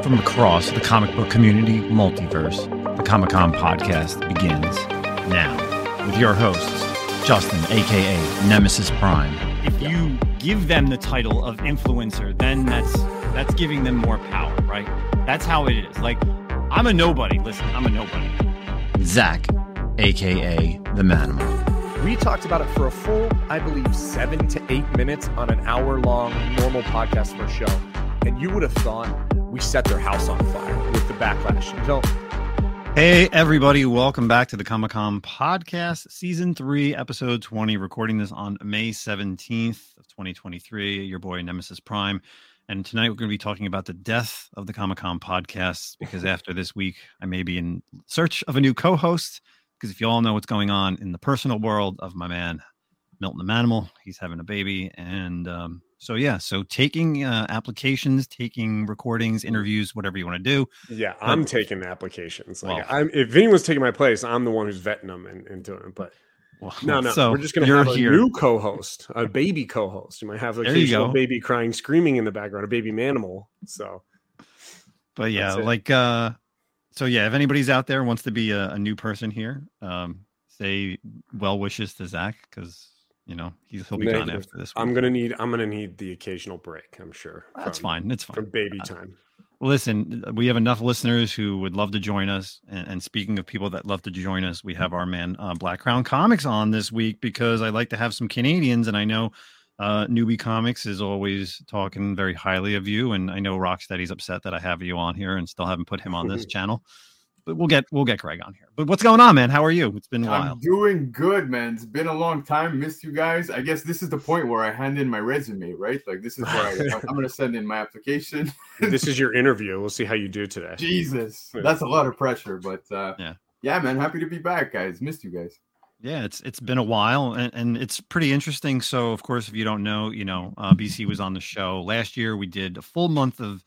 From across the comic book community multiverse, the Comic Com podcast begins now with your hosts, Justin, aka Nemesis Prime. if you give them the title of influencer, then that's that's giving them more power, right? That's how it is. Like I'm a nobody. Listen, I'm a nobody. Zach, aka The Manimal. We talked about it for a full, I believe, seven to eight minutes on an hour long normal podcast for a show. And you would have thought we set their house on fire with the backlash. Know, Hey, everybody, welcome back to the Comic Com podcast, season three, episode 20. Recording this on May 17th of 2023. Your boy Nemesis Prime. And tonight we're going to be talking about the death of the Comic Com podcast because after this week, I may be in search of a new co host. Because if you all know what's going on in the personal world of my man, Milton the Manimal, he's having a baby. And um, so, yeah, so taking uh, applications, taking recordings, interviews, whatever you want to do. yeah, I'm taking applications. Like, Well- I'm, if anyone's taking my place, I'm the one who's vetting them and, and doing it. But Well, no, no, so we're just going to you're have a here. new co host, a baby co host. You might have you occasional baby crying, screaming in the background, a baby manimal. So, but yeah like uh so yeah if anybody's out there wants to be a, a new person here um say well wishes to zach because you know he's he'll be gone after this I'm to need, I'm to need the occasional break, I'm sure. that's from- fine it's fine From baby Uh, time. listen we have enough listeners who would love to join us and, and speaking of people that love to join us we have our man uh, BlakkCrown comics on this week because i like to have some canadians and i know uh, newbie comics is always talking very highly of you and i know rocksteady's upset that i have you on here and still haven't put him on this channel but we'll get we'll get greg on here but what's going on man how are you it's been a while I'm doing good, man. It's been a long time. Missed you guys. I guess this is the point where I hand in my resume, right? Like this is where I, I'm going to send in my application. this is your interview. We'll see how you do today. Jesus, that's a lot of pressure, but uh, Yeah. yeah, man. Happy to be back, guys. Missed you guys. Yeah, it's it's been a while, and, and it's pretty interesting. So, of course, if you don't know, you know, uh, BC was on the show last year. We did a full month of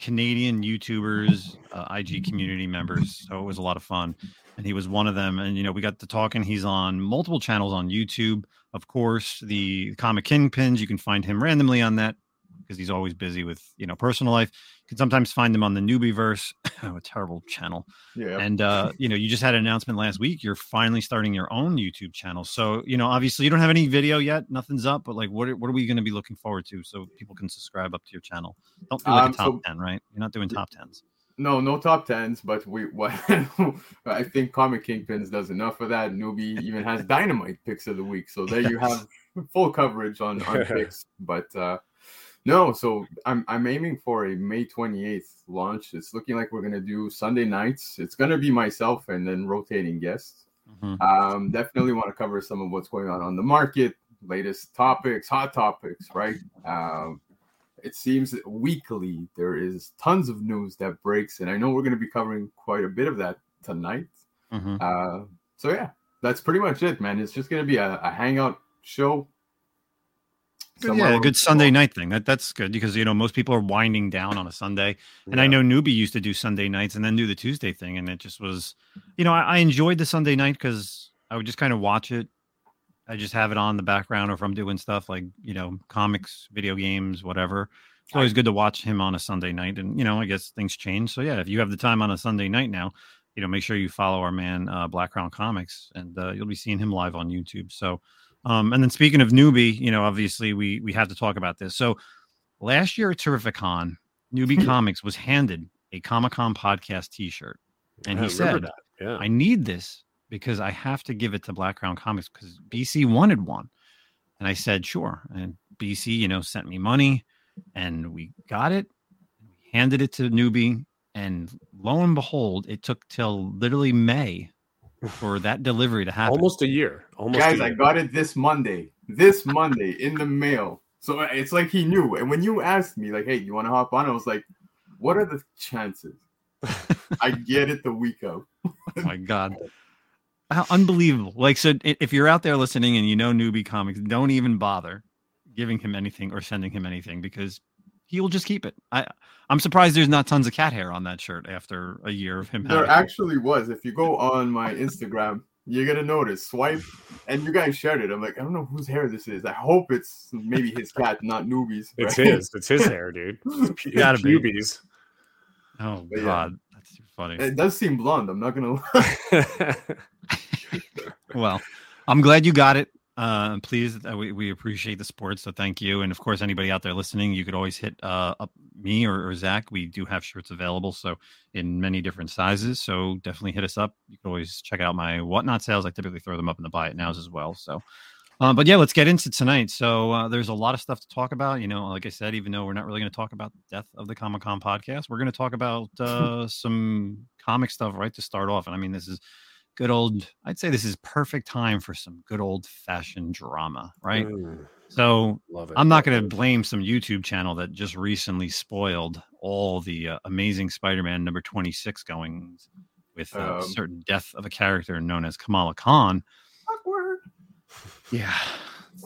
Canadian YouTubers, uh, IG community members, so it was a lot of fun. And he was one of them. And you know, we got to talking. He's on multiple channels on YouTube, of course. The Comic Kingpins, you can find him randomly on that because he's always busy with you know personal life. Can sometimes find them on the Newbieverse, a terrible channel Yeah. and uh you know you just had an announcement last week you're finally starting your own youtube channel so you know obviously you don't have any video yet nothing's up but like what are, what are we going to be looking forward to so people can subscribe up to your channel don't do like Um, a top so- 10 right you're not doing top 10s no, no top tens, but we what I think Comic Kingpins does enough of that. Newbie even has Dynamite picks of the week, so there you have full coverage on on picks. But uh, no, so I'm I'm aiming for a May 28th launch. It's looking like we're gonna do Sunday nights. It's gonna be myself and then rotating guests. Mhm. Um, definitely want to cover some of what's going on on the market, latest topics, hot topics, right? Um, it seems that weekly there is tons of news that breaks, and I know we're going to be covering quite a bit of that tonight. Mhm. Uh, so yeah, that's pretty much it, man. It's just going to be a, a hangout show. Good, somewhere yeah a good sunday night thing. That that's good because you know most people are winding down on a sunday. And i know newbie used to do sunday nights and then do the tuesday thing and it just was you know i, I enjoyed the sunday night because i would just kind of watch it. I just have it on the background or if i'm doing stuff like you know comics video games whatever. It's always good to watch him on a sunday night and you know i guess things change. So yeah if you have the time on a sunday night now you know make sure you follow our man uh, BlakkCrown comics and uh, you'll be seeing him live on youtube. So um, and then speaking of newbie, you know, obviously we we had to talk about this. So last year at Terrificon, Newbie Comics was handed a Comic Com podcast T-shirt, and Yeah, he said. Yeah. "I need this because I have to give it to BlakkCrown Comics because BC wanted one." And I said, "Sure." And BC, you know, sent me money, and we got it. Handed it to Newbie, and lo and behold, it took till literally May for that delivery to happen. Almost a year. Almost Guys, a I year. got it this Monday. This Monday in the mail. So uh, it's like he knew. And when you asked me, like, hey, you want to hop on? I was like, what are the chances? I get it the week of. oh my god how unbelievable like so if you're out there listening and you know newbie comics don't even bother giving him anything or sending him anything because he'll just keep it i i'm surprised there's not tons of cat hair on that shirt after a year of him There having it. actually was. If you go on my Instagram, you're gonna notice swipe, and you guys shared it. I'm like, I don't know whose hair this is. I hope it's maybe his cat, not newbies. It's his. It's his hair, dude. It's pu- Gotta be. Oh But yeah. God, that's too funny. It does seem blonde. I'm not gonna lie. well, I'm glad you got it. Uh, I'm. Uh, we, we appreciate the support, so thank you. And of course, anybody out there listening, you could always hit uh, up me or, or Zach. We do have shirts available, so in many different sizes. So definitely hit us up. You can always check out my whatnot sales. I typically throw them up in the buy it nows as well. So, um, but yeah, let's get into tonight. So uh, there's a lot of stuff to talk about. You know, like I said, even though we're not really going to talk about the death of the Comic Com podcast, we're going to talk about uh, some comic stuff right to start off. And I mean, this is good old i'd say this is perfect time for some good old fashioned drama right? Mm, so i'm not going to blame some youtube channel that just recently spoiled all the uh, amazing spider-man number 26 goings with uh, Um, certain death of a character known as kamala khan. Awkward. yeah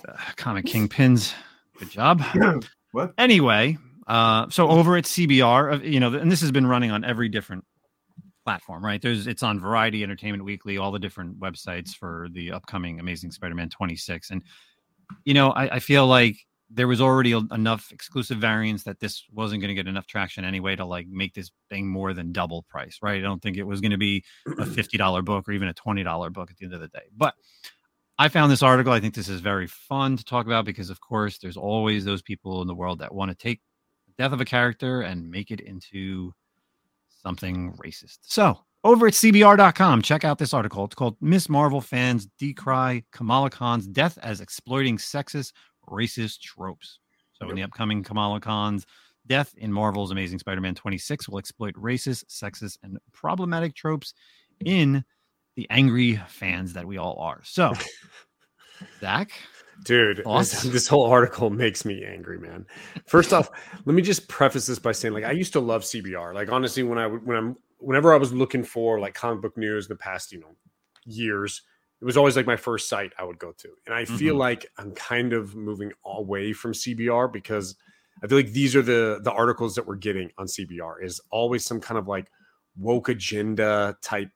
uh, comic kingpins good job. What? anyway uh so over at cbr you know and this has been running on every different platform right? There's it's on variety entertainment weekly all the different websites for the upcoming amazing spider-man 26 and you know i, I feel like there was already a- enough exclusive variants that this wasn't going to get enough traction anyway to like make this thing more than double price right? I don't think it was going to be a $50 book or even a $20 book at the end of the day. But I found this article. I think this is very fun to talk about because, of course, there's always those people in the world that want to take the death of a character and make it into something racist. So, over at CBR.com, check out this article. It's called Miss Marvel Fans Decry Kamala Khan's Death as Exploiting Sexist Racist Tropes. So, in the upcoming Kamala Khan's death in Marvel's Amazing Spider Man 26 will exploit racist, sexist, and problematic tropes in the angry fans that we all are. So, Zach, Dude, this, this whole article makes me angry, man. First off, let me just preface this by saying, like, I used to love CBR. Like, honestly, when I when I'm whenever I was looking for like comic book news in the past, you know, years, it was always like my first site I would go to. And I feel Mhm. like I'm kind of moving away from CBR because I feel like these are the the articles that we're getting on CBR is always some kind of like woke agenda type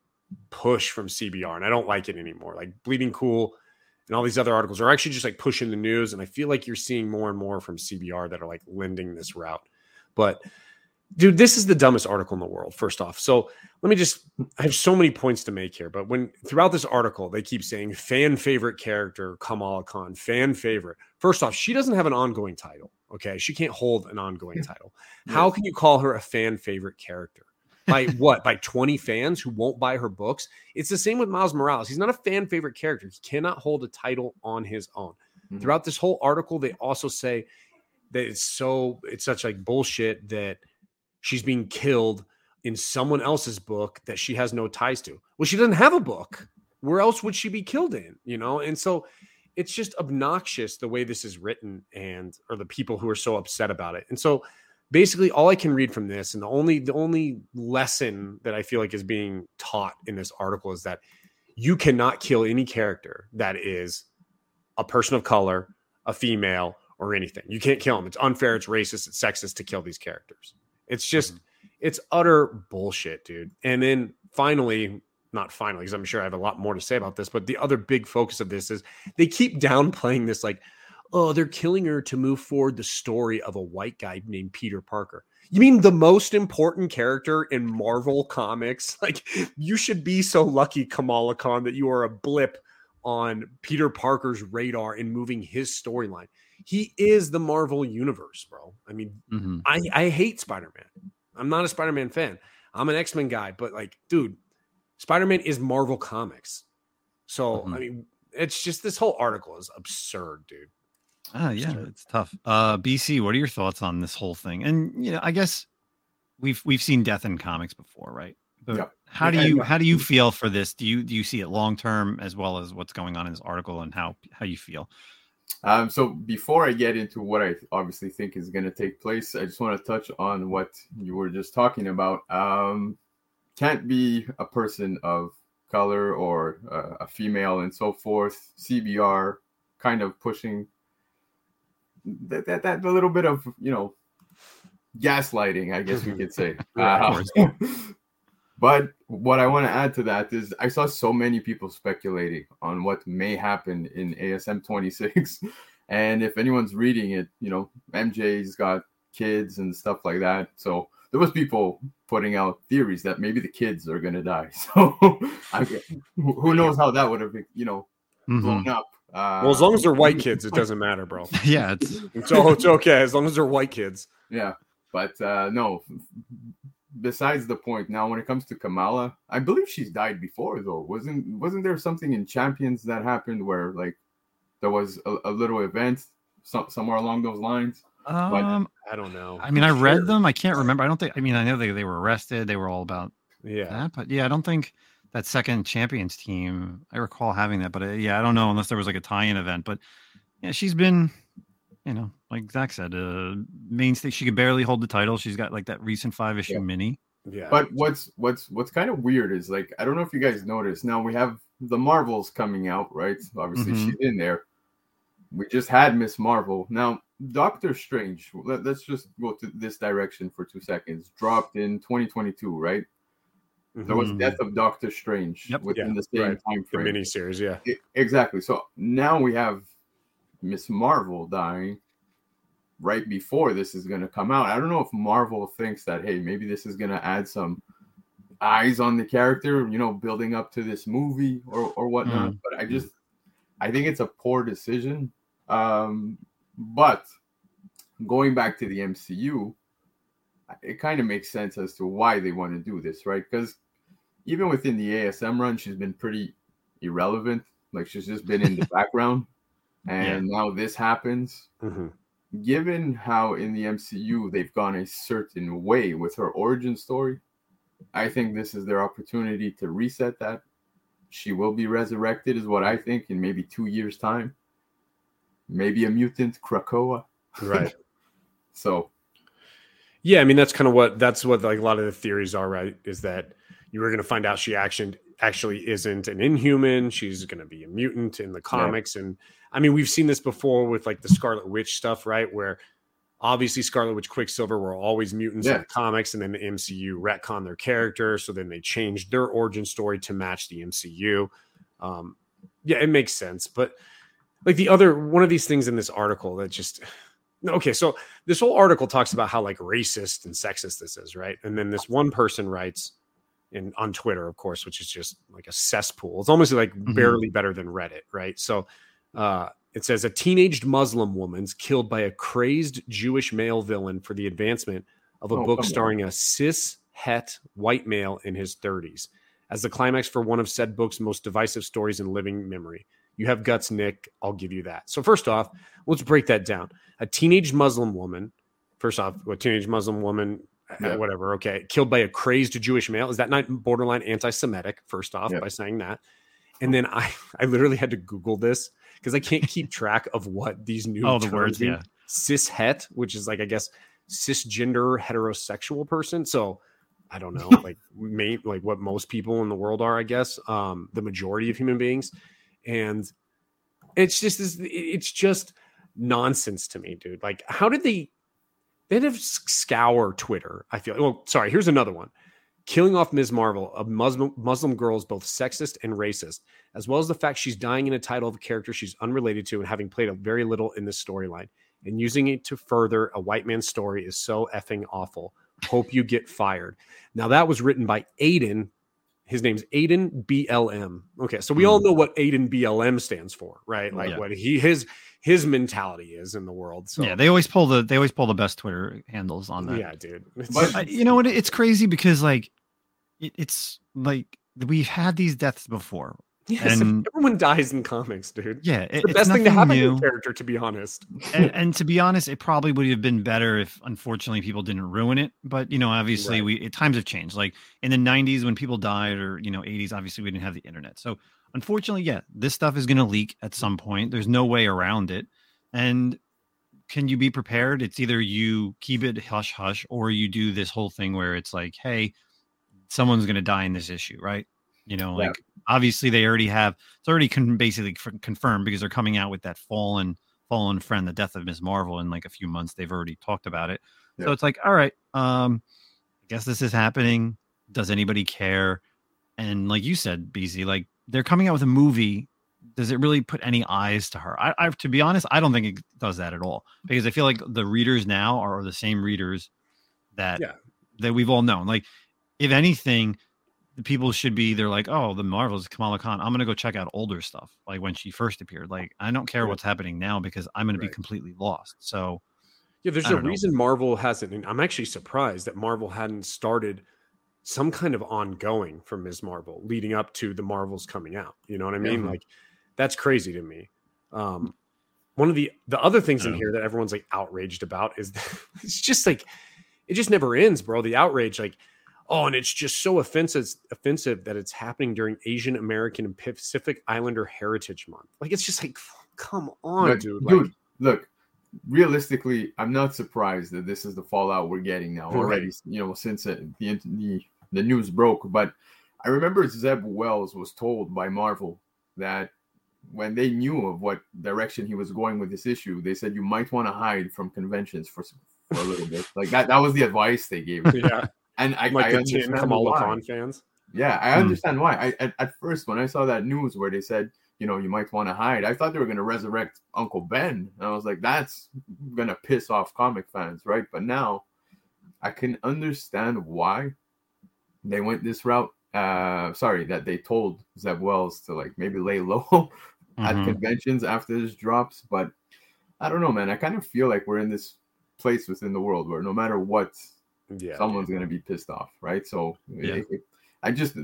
push from CBR, and I don't like it anymore. Like Bleeding Cool and all these other articles are actually just like pushing the news, and I feel like you're seeing more and more from CBR that are like lending this route. But dude, this is the dumbest article in the world. First off, so let me just I have so many points to make here, but when throughout this article they keep saying fan favorite character Kamala Khan, fan favorite. First off, she doesn't have an ongoing title. Okay, she can't hold an ongoing title. How can you call her a fan favorite character? By what? By 20 fans who won't buy her books? It's the same with Miles Morales. He's not a fan favorite character. He cannot hold a title on his own. Mhm. Throughout this whole article, they also say that it's so it's such like bullshit that she's being killed in someone else's book that she has no ties to. Well, she doesn't have a book. Where else would she be killed in? You know, and so it's just obnoxious the way this is written and or the people who are so upset about it. And so basically all I can read from this and the only the only lesson that I feel like is being taught in this article is that you cannot kill any character that is a person of color, a female, or anything. You can't kill them. It's unfair, it's racist, it's sexist to kill these characters. It's just mm-hmm. it's utter bullshit, dude. And then finally, not finally, because I'm sure I have a lot more to say about this, but the other big focus of this is they keep downplaying this like, oh, they're killing her to move forward the story of a white guy named Peter Parker. You mean the most important character in Marvel comics? Like, you should be so lucky, Kamala Khan, that you are a blip on Peter Parker's radar in moving his storyline. He is the Marvel universe, bro. I mean, Mhm. I, I hate Spider Man. I'm not a Spider Man fan. I'm an X Men guy, but like, dude, Spider Man is Marvel Comics. So, Mhm. I mean, it's just this whole article is absurd, dude. Ah, yeah, it's tough. Uh, BC, what are your thoughts on this whole thing? And you know, I guess we've we've seen death in comics before, right? But Yep. how do you how do you feel for this? Do you do you see it long term as well as what's going on in this article and how how you feel? Um, so before I get into what I obviously think is going to take place, I just want to touch on what you were just talking about. Um, can't be a person of color or uh, a female and so forth. CBR kind of pushing that, that that little bit of you know gaslighting, I guess we could say. Uh, but what I want to add to that is I saw so many people speculating on what may happen in ASM 26. And if anyone's reading it, you know, MJ's got kids and stuff like that. So there was people putting out theories that maybe the kids are gonna die. So I, who knows how that would have you know Mhm. blown up. Uh, Well, as long as they're white kids, it doesn't matter, bro. Yeah, it's It's, all, it's okay as long as they're white kids. Yeah, but uh, no. Besides the point, now when it comes to Kamala, I believe she's died before though. Wasn't wasn't there something in Champions that happened where like there was a, a little event so, somewhere along those lines? um. I don't know. I mean, I Sure. read them. I can't remember. I don't think. I mean, I know they they were arrested. They were all about Yeah. that, but yeah, I don't think that second champions team. I recall having that, but uh, yeah, I don't know unless there was like a tie-in event. But yeah, she's been, you know, like Zach said, uh, mainstay. She could barely hold the title. She's got like that recent five issue Yeah. mini. Yeah. But what's what's what's kind of weird is like I don't know if you guys noticed. Now we have the Marvels coming out, right? Obviously Mhm. she's in there. We just had Miss Marvel. Now Doctor Strange. Let, us just go to this direction for two seconds. Dropped in 2022, right? There was Mhm. Death of Doctor Strange Yep. within Yeah, the same right. time the frame. mini series, yeah. E- exactly. So now we have Miss Marvel dying right before this is going to come out. I don't know if Marvel thinks that hey, maybe this is going to add some eyes on the character, you know, building up to this movie or or whatnot. But I just I think it's a poor decision. Um, but going back to the MCU, it kind of makes sense as to why they want to do this, right? Because even within the ASM run, she's been pretty irrelevant. Like she's just been in the background. And now this happens. Mhm. Given how in the MCU they've gone a certain way with her origin story, I think this is their opportunity to reset that. She will be resurrected, is what I think, in maybe two years' time. Maybe a mutant Krakoa. Right. So Yeah, I mean that's kind of what that's what like a lot of the theories are, right? Is that you were going to find out she actually actually isn't an inhuman. She's going to be a mutant in the comics, and I mean we've seen this before with like the Scarlet Witch stuff, right? Where obviously Scarlet Witch, Quicksilver were always mutants in the comics, and then the MCU retcon their character, so then they changed their origin story to match the MCU. Um, yeah, it makes sense, but like the other one of these things in this article that just okay, so this whole article talks about how like racist and sexist this is, right? And then this one person writes in on Twitter, of course, which is just like a cesspool. It's almost like Mhm. barely better than Reddit, right? So uh it says a teenaged Muslim woman's killed by a crazed Jewish male villain for the advancement of a Oh, book starring a cis het white male in his 30s as the climax for one of said book's most divisive stories in living memory. You have guts, Nick. I'll give you that. So first off, let's break that down. A teenage Muslim woman, first off, a teenage Muslim woman, uh, whatever, okay, killed by a crazed Jewish male. Is that not borderline anti-Semitic? First off, by saying that, and then I, I literally had to Google this because I can't keep track of what these new Oh, the terms words, mean. yeah. Cis het, which is like I guess cisgender heterosexual person. So I don't know, like may, like what most people in the world are, I guess, um, the majority of human beings, and it's just this, it's just nonsense to me, dude. Like, how did they? They had scour Twitter. I feel. Well, sorry. Here's another one. Killing off Ms. Marvel, a Muslim Muslim girl, is both sexist and racist, as well as the fact she's dying in a title of a character she's unrelated to and having played a very little in this storyline. And using it to further a white man's story is so effing awful. Hope you get fired. Now that was written by Aiden. His name's Aiden BLM. Okay, so we all hmm. know what Aiden BLM stands for, right? Like Yeah. what he his his mentality is in the world. So yeah, they always pull the they always pull the best Twitter handles on that. yeah, dude. But- I, you know what? It's crazy because like it, it's like we've had these deaths before. Yes, and- everyone dies in comics, dude. Yeah, it, It's the best thing to happen new. to a character, to be honest. and, and to be honest, it probably would have been better if, unfortunately, people didn't ruin it. But you know, obviously, Right. we times have changed. Like in the '90s, when people died, or you know, '80s, obviously, we didn't have the internet. So, unfortunately, yeah, this stuff is going to leak at some point. There's no way around it. And can you be prepared? It's either you keep it hush hush, or you do this whole thing where it's like, hey, someone's going to die in this issue, right? You know, Yeah. like obviously they already have it's already con- basically confirmed because they're coming out with that fallen fallen friend, the death of Miss Marvel in like a few months. They've already talked about it. So it's like, all right, um, I guess this is happening. Does anybody care? And like you said, BZ, like they're coming out with a movie. Does it really put any eyes to her? I, I to be honest, I don't think it does that at all because I feel like the readers now are the same readers that Yeah. that we've all known. Like, if anything, people should be they're like, oh, the Marvels, Kamala Khan. I'm gonna go check out older stuff, like when she first appeared. Like, I don't care Right. what's happening now because I'm gonna be completely lost. So Yeah, there's a know. reason Marvel hasn't. And I'm actually surprised that Marvel hadn't started some kind of ongoing for Ms. Marvel leading up to the Marvels coming out. You know what I mean? Yeah. Like that's crazy to me. Um, mm. one of the the other things in uh-huh. here that everyone's like outraged about is it's just like it just never ends, bro. The outrage, like, oh, and it's just so offensive offensive that it's happening during Asian American and Pacific Islander Heritage Month. Like it's just like, come on, Look, dude. Like, look, realistically, I'm not surprised that this is the fallout we're getting now Right. already. You know, since it, the, the the news broke, but I remember Zeb Wells was told by Marvel that when they knew of what direction he was going with this issue, they said you might want to hide from conventions for, for a little bit. Like that, that was the advice they gave. him. yeah, And I, like I the understand Tim Kamala why. Khan fans. Yeah, I Hmm. understand why. I at, at first when I saw that news where they said, you know, you might want to hide, I thought they were going to resurrect Uncle Ben, and I was like, that's going to piss off comic fans, right? But now I can understand why they went this route. Uh, sorry that they told Zeb Wells to like maybe lay low at mhm. conventions after this drops, but I don't know, man. I kind of feel like we're in this place within the world where no matter what Yeah, someone's gonna be pissed off, right? So Yeah. it- it- I just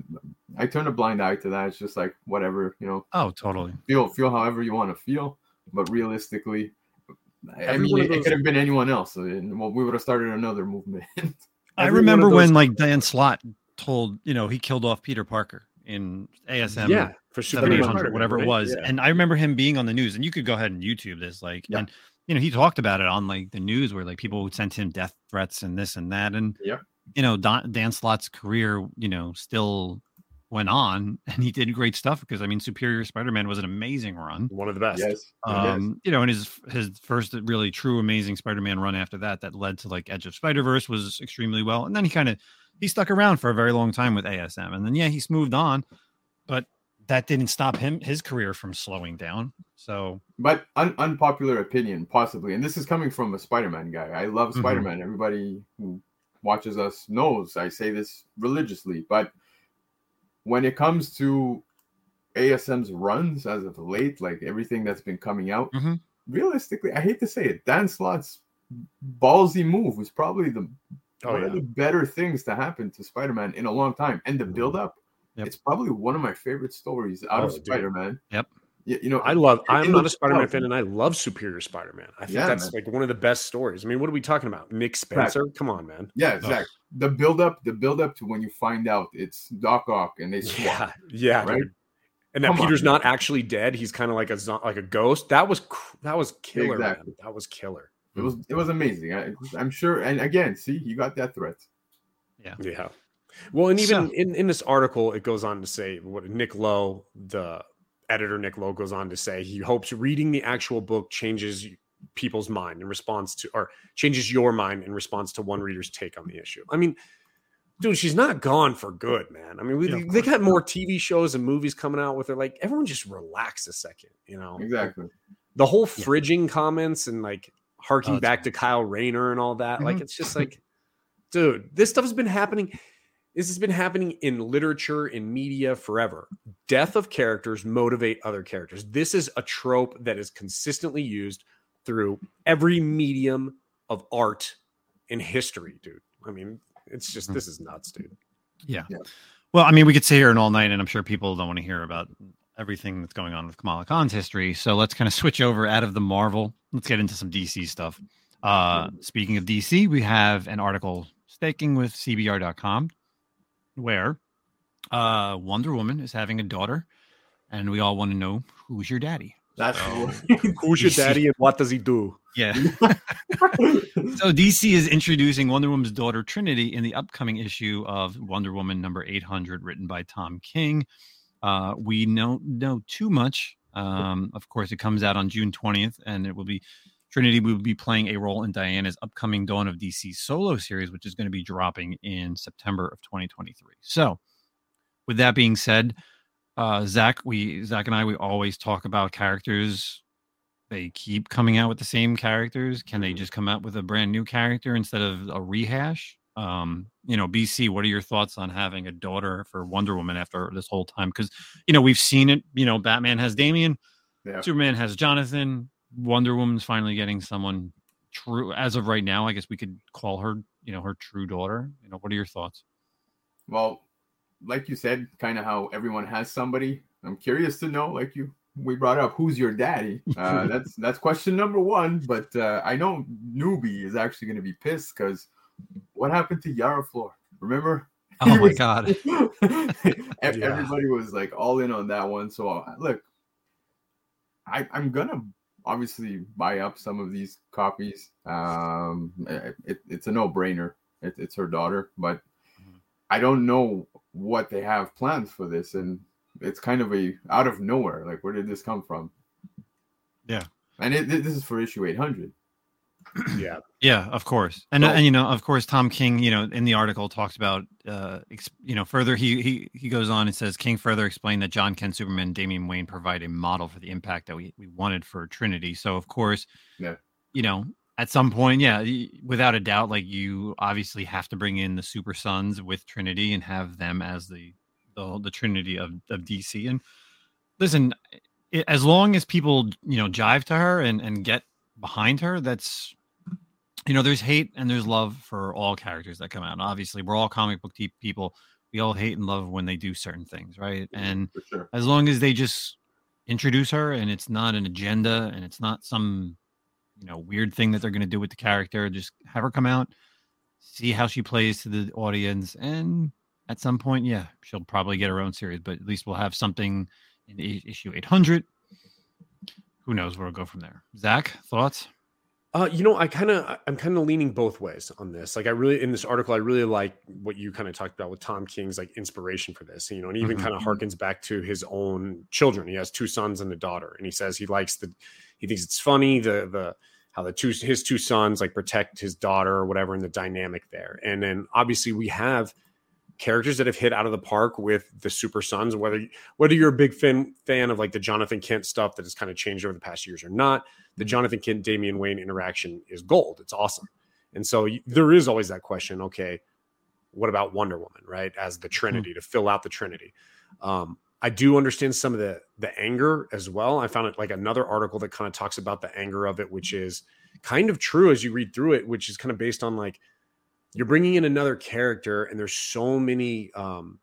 I turn a blind eye to that. It's just like whatever, you know, oh, totally. feel feel however you want to feel, but realistically, I mean, one it, those- could have been anyone else, and well, we would have started another movement. I remember those- when like Dan Slott told you know he killed off Peter Parker in ASM. yeah, for seven eight Superman hundred, Spider-Man, whatever right? it was. Yeah. And I remember him being on the news, and you could go ahead and YouTube this, like, Yeah. and you know, he talked about it on like the news where like people sent him death threats and this and that, and Yeah. you know, Don, Dan Slott's career, you know, still went on, and he did great stuff because I mean, Superior Spider-Man was an amazing run. one of the best. yes, Um, you know, and his his first really true amazing Spider-Man run after that that led to like Edge of Spider-Verse was extremely well. And then he kind of he stuck around for a very long time with ASM. And then yeah, he's moved on, but that didn't stop him his career from slowing down. So but un- unpopular opinion, possibly, and this is coming from a Spider-Man guy. I love Mhm. Spider-Man. Everybody who watches us knows I say this religiously, but when it comes to ASM's runs as of late, like everything that's been coming out, Mhm. realistically, I hate to say it, Dan Slott's ballsy move was probably the Oh, one yeah. of the better things to happen to Spider-Man in a long time. And the build-up, Yep. it's probably one of my favorite stories out Oh, of. Spider-Man. Yep. You, you know, I love. it- I'm it not a Spider-Man fan, and I love Superior Spider-Man. I think Yeah, that's man. like one of the best stories. I mean, what are we talking about? Nick Spencer? Come on, man. Yeah, exactly. The build up, the build up to when you find out it's Doc Ock and they swap. Yeah, yeah, Right? dude. And that Come Peter's man. not actually dead. He's kind of like a like a ghost. That was that was killer. man. Exactly. That was killer. It was it was amazing. I, I'm sure. And again, see, you got that threat. Yeah. Yeah. Well, and even So- in, in this article, it goes on to say what Nick Lowe, the editor Nick Lowe, goes on to say he hopes reading the actual book changes people's mind in response to, or changes your mind in response to one reader's take on the issue. I mean, dude, she's not gone for good, man. I mean, we, Yeah, they got more TV shows and movies coming out with her. Like, everyone just relax a second, you know? Exactly. The whole fridging comments and like harking Oh, it's- back to Kyle Rayner and all that. Like, Mhm. it's just like, dude, this stuff has been happening. This has been happening in literature, in media forever. Death of characters motivate other characters. This is a trope that is consistently used through every medium of art in history, dude. I mean, it's just Mhm. this is nuts, dude. yeah. Yeah. Well, I mean, we could sit here and all night, and I'm sure people don't want to hear about everything that's going on with Kamala Khan's history. So let's kind of switch over out of the Marvel. Let's get into some DC stuff. Uh, speaking of DC, we have an article staking with CBR.com where uh, Wonder Woman is having a daughter, and we all want to know who's your daddy. That's So- Who's your daddy and what does he do? Yeah. so DC is introducing Wonder Woman's daughter Trinity in the upcoming issue of Wonder Woman number 800, written by Tom King. Uh, we don't know too much. Um, of course, it comes out on June 20th, and it will be Trinity will be playing a role in Diana's upcoming Dawn of DC solo series, which is going to be dropping in September of 2023. So, with that being said, uh, Zach, we Zach and I, we always talk about characters they keep coming out with the same characters? Can they just come out with a brand new character instead of a rehash? Um, you know, BC, what are your thoughts on having a daughter for Wonder Woman after this whole time? Because you know we've seen it. You know, Batman has Damian, Yeah. Superman has Jonathan, Wonder Woman's finally getting someone true. As of right now, I guess we could call her, you know, her true daughter. You know, what are your thoughts? Well, like you said, kind of how everyone has somebody. I'm curious to know, like you we brought up, who's your daddy? Uh, that's that's question number one. But uh, I know newbie is actually going to be pissed because what happened to Yara Flor? Remember? Oh my was- god. Ev- Yeah. Everybody was like all in on that one. So uh, look, I, I'm gonna obviously buy up some of these copies. Um, it, it's a no-brainer. It, it's her daughter, but Mhm. I don't know what they have plans for this, and it's kind of a out of nowhere. Like, where did this come from? Yeah. and it, this is for issue 800. Yeah. Yeah, of course, and and you know, of course, Tom King, you know, in the article talks about, uh, ex- you know, further he he he goes on and says King further explained that Jon Kent, Superman, and Damian Wayne provide a model for the impact that we we wanted for Trinity. So of course, Yeah. you know, at some point, yeah, without a doubt, like you obviously have to bring in the Super Sons with Trinity and have them as the the, the Trinity of of DC. And listen, as long as people you know jive to her and and get behind her, that's you know, there's hate and there's love for all characters that come out. Obviously, we're all comic book deep people. We all hate and love when they do certain things, right? Mm-hmm, and sure. as long as they just introduce her and it's not an agenda and it's not some you know weird thing that they're going to do with the character, just have her come out, see how she plays to the audience, and at some point, yeah, she'll probably get her own series. But at least we'll have something in issue 800. Who knows where we'll go from there? Zach, thoughts? Uh, you know, I kind of, I'm kind of leaning both ways on this. Like, I really, in this article, I really like what you kind of talked about with Tom King's like inspiration for this. You know, and even Mhm. kind of harkens back to his own children. He has two sons and a daughter, and he says he likes the, he thinks it's funny the the how the two his two sons like protect his daughter or whatever, and the dynamic there. And then obviously we have characters that have hit out of the park with the Super Sons. Whether whether you're a big fan fan of like the Jonathan Kent stuff that has kind of changed over the past years or not, the Jonathan Kent Damian Wayne interaction is gold. It's awesome, and so there is always that question. Okay, what about Wonder Woman, right? As the Trinity to fill out the Trinity. Um, I do understand some of the the anger as well. I found it like another article that kind of talks about the anger of it, which is kind of true as you read through it, which is kind of based on like you're bringing in another character, and there's so many um,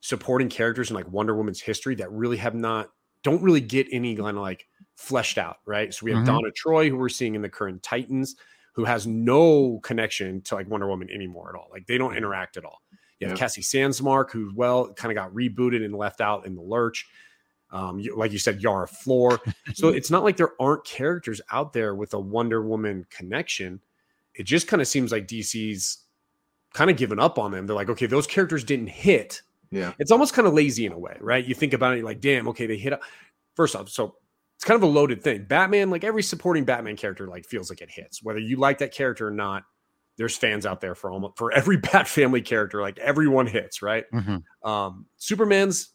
supporting characters in like Wonder Woman's history that really have not don't really get any kind of like fleshed out, right? So we have Mhm. Donna Troy, who we're seeing in the current Titans, who has no connection to like Wonder Woman anymore at all. Like they don't interact at all. You have Yeah. Cassie Sandsmark, who well kind of got rebooted and left out in the lurch. Um, you, like you said, Yara Flor. So it's not like there aren't characters out there with a Wonder Woman connection. It just kind of seems like DC's kind of given up on them. They're like, okay, those characters didn't hit. Yeah. It's almost kind of lazy in a way, right? You think about it, you're like, damn, okay, they hit. Up. First off, so it's kind of a loaded thing. Batman, like every supporting Batman character, like feels like it hits, whether you like that character or not. There's fans out there for almost for every Bat family character, like everyone hits, right? Mhm. Um, Superman's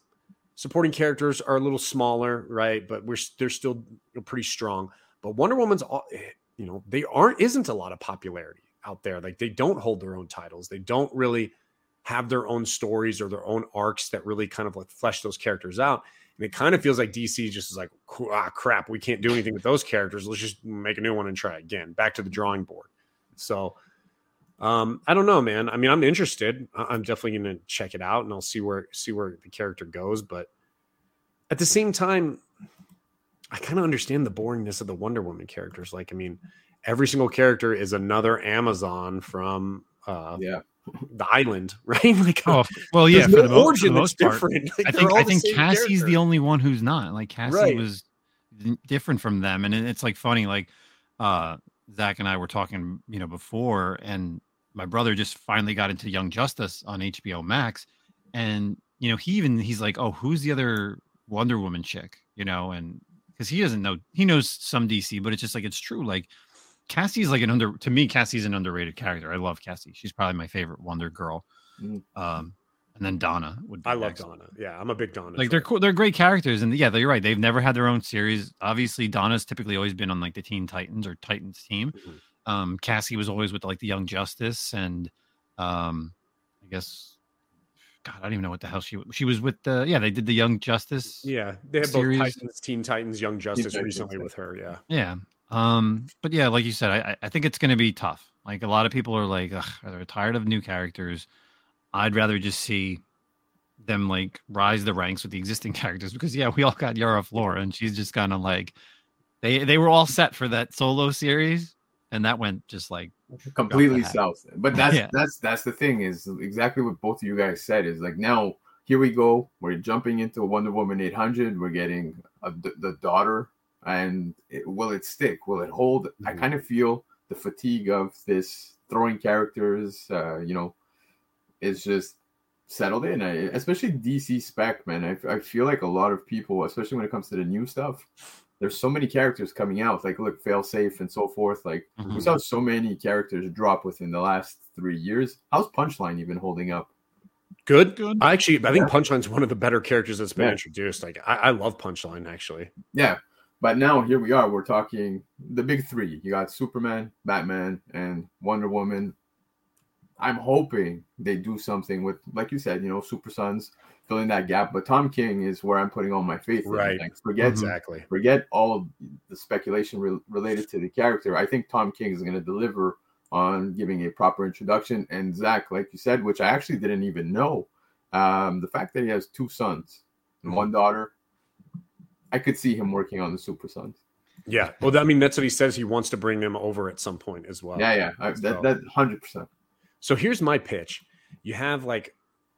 supporting characters are a little smaller, right? But we're they're still pretty strong. But Wonder Woman's, all- eh, you know, they aren't isn't a lot of popularity out there. Like they don't hold their own titles. They don't really have their own stories or their own arcs that really kind of like flesh those characters out. And it kind of feels like DC just is like, ah, crap, we can't do anything with those characters. Let's just make a new one and try again. Back to the drawing board. So um, I don't know, man. I mean, I'm interested. I'm definitely going to check it out and I'll see where see where the character goes. But at the same time, I kind of understand the boringness of the Wonder Woman characters. Like, I mean, every single character is another Amazon from uh, Yeah. the island, right? Like, Oh, well, yeah, for no the, mo- for origin the that's most part. different. Like, I think all I the think Cassie's character. the only one who's not. Like Cassie Right. was different from them, and it's like funny. Like uh, Zach and I were talking, you know, before, and my brother just finally got into Young Justice on HBO Max, and you know, he even he's like, "Oh, who's the other Wonder Woman chick?" You know, and because he doesn't know, he knows some DC, but it's just like it's true. Like Cassie's like an under to me. Cassie's an underrated character. I love Cassie. She's probably my favorite Wonder Girl. Mhm. Um, and then Donna would. Be I love next. Donna. Yeah, I'm a big Donna. Like they're cool. They're great characters, and yeah, you're right. They've never had their own series. Obviously, Donna's typically always been on like the Teen Titans or Titans team. Mhm. Um, Cassie was always with like the Young Justice, and Um, I guess. God, I don't even know what the hell she she was with the yeah they did the Young Justice Yeah, they had Series- both Titans, Teen Titans, Young Justice Titans, recently with her. Yeah, Yeah. Um, but yeah, like you said, I I- think it's gonna be tough. Like a lot of people are like, Ugh, they're tired of new characters. I'd rather just see them like rise the ranks with the existing characters because yeah, we all got Yara Flor and she's just kind of like they they were all set for that solo series and that went just like completely south. But that's Yeah. that's that's the thing is exactly what both of you guys said is like now here we go. We're jumping into Wonder Woman 800. We're getting a, the, daughter, and it, will it stick? Will it hold? I Mhm. kind of feel the fatigue of this throwing characters. Uh, you know, is just settled in. I, especially DC spec, man. I, I feel like a lot of people, especially when it comes to the new stuff. There's so many characters coming out, like look, fail safe and so forth. Like we Mhm. saw so many characters drop within the last three years. How's Punchline even holding up? good. Good. I actually, I think Yeah. Punchline's one of the better characters that's been Yeah. introduced. Like, I, I love Punchline actually. Yeah, but now here we are. We're talking the big three. You got Superman, Batman, and Wonder Woman. I'm hoping they do something with, like you said, you know, Super Sons filling that gap. But Tom King is where I'm putting all my faith. in. Right. Like, forget Exactly. forget all of the speculation re- related to the character. I think Tom King is going to deliver on giving a proper introduction. And Zach, like you said, which I actually didn't even know, um, the fact that he has two sons and one daughter, I could see him working on the Super Sons. Yeah. Well, I mean, that's what he says. He wants to bring them over at some point as well. yeah, yeah, I, So- that that hundred percent. So here's my pitch. You have like,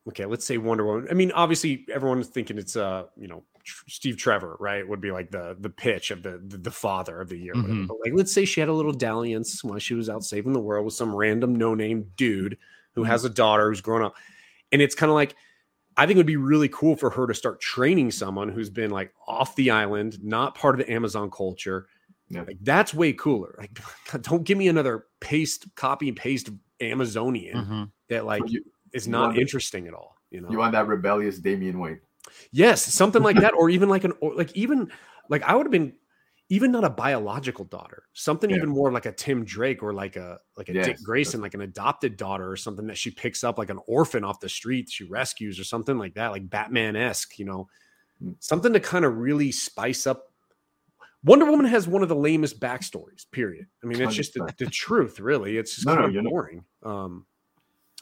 okay, let's say Wonder Woman. I mean, obviously everyone's thinking it's uh, you know, Steve Trevor, right? Would be like the the pitch of the the, the father of the year. Mhm. But like, let's say she had a little dalliance while she was out saving the world with some random no name dude who has a daughter who's grown up, and it's kind of like. I think it would be really cool for her to start training someone who's been like off the island, not part of the Amazon culture. Yeah. Like that's way cooler. Like, don't give me another paste, copy and paste Amazonian Mhm. that like is not interesting at all. You know, you want that rebellious Damian Wayne? yes, something like that, or even like an, or like even like I would have been even not a biological daughter, something Yeah. even more like a Tim Drake or like a like a Dick Grayson, like an adopted daughter or something that she picks up like an orphan off the street, she rescues or something like that, like Batman esque, you know, Mm. something to kind of really spice up. Wonder Woman has one of the lamest backstories. Period. I mean, it's just the, the truth, really. It's just No, kind no, of you're not- boring. Um,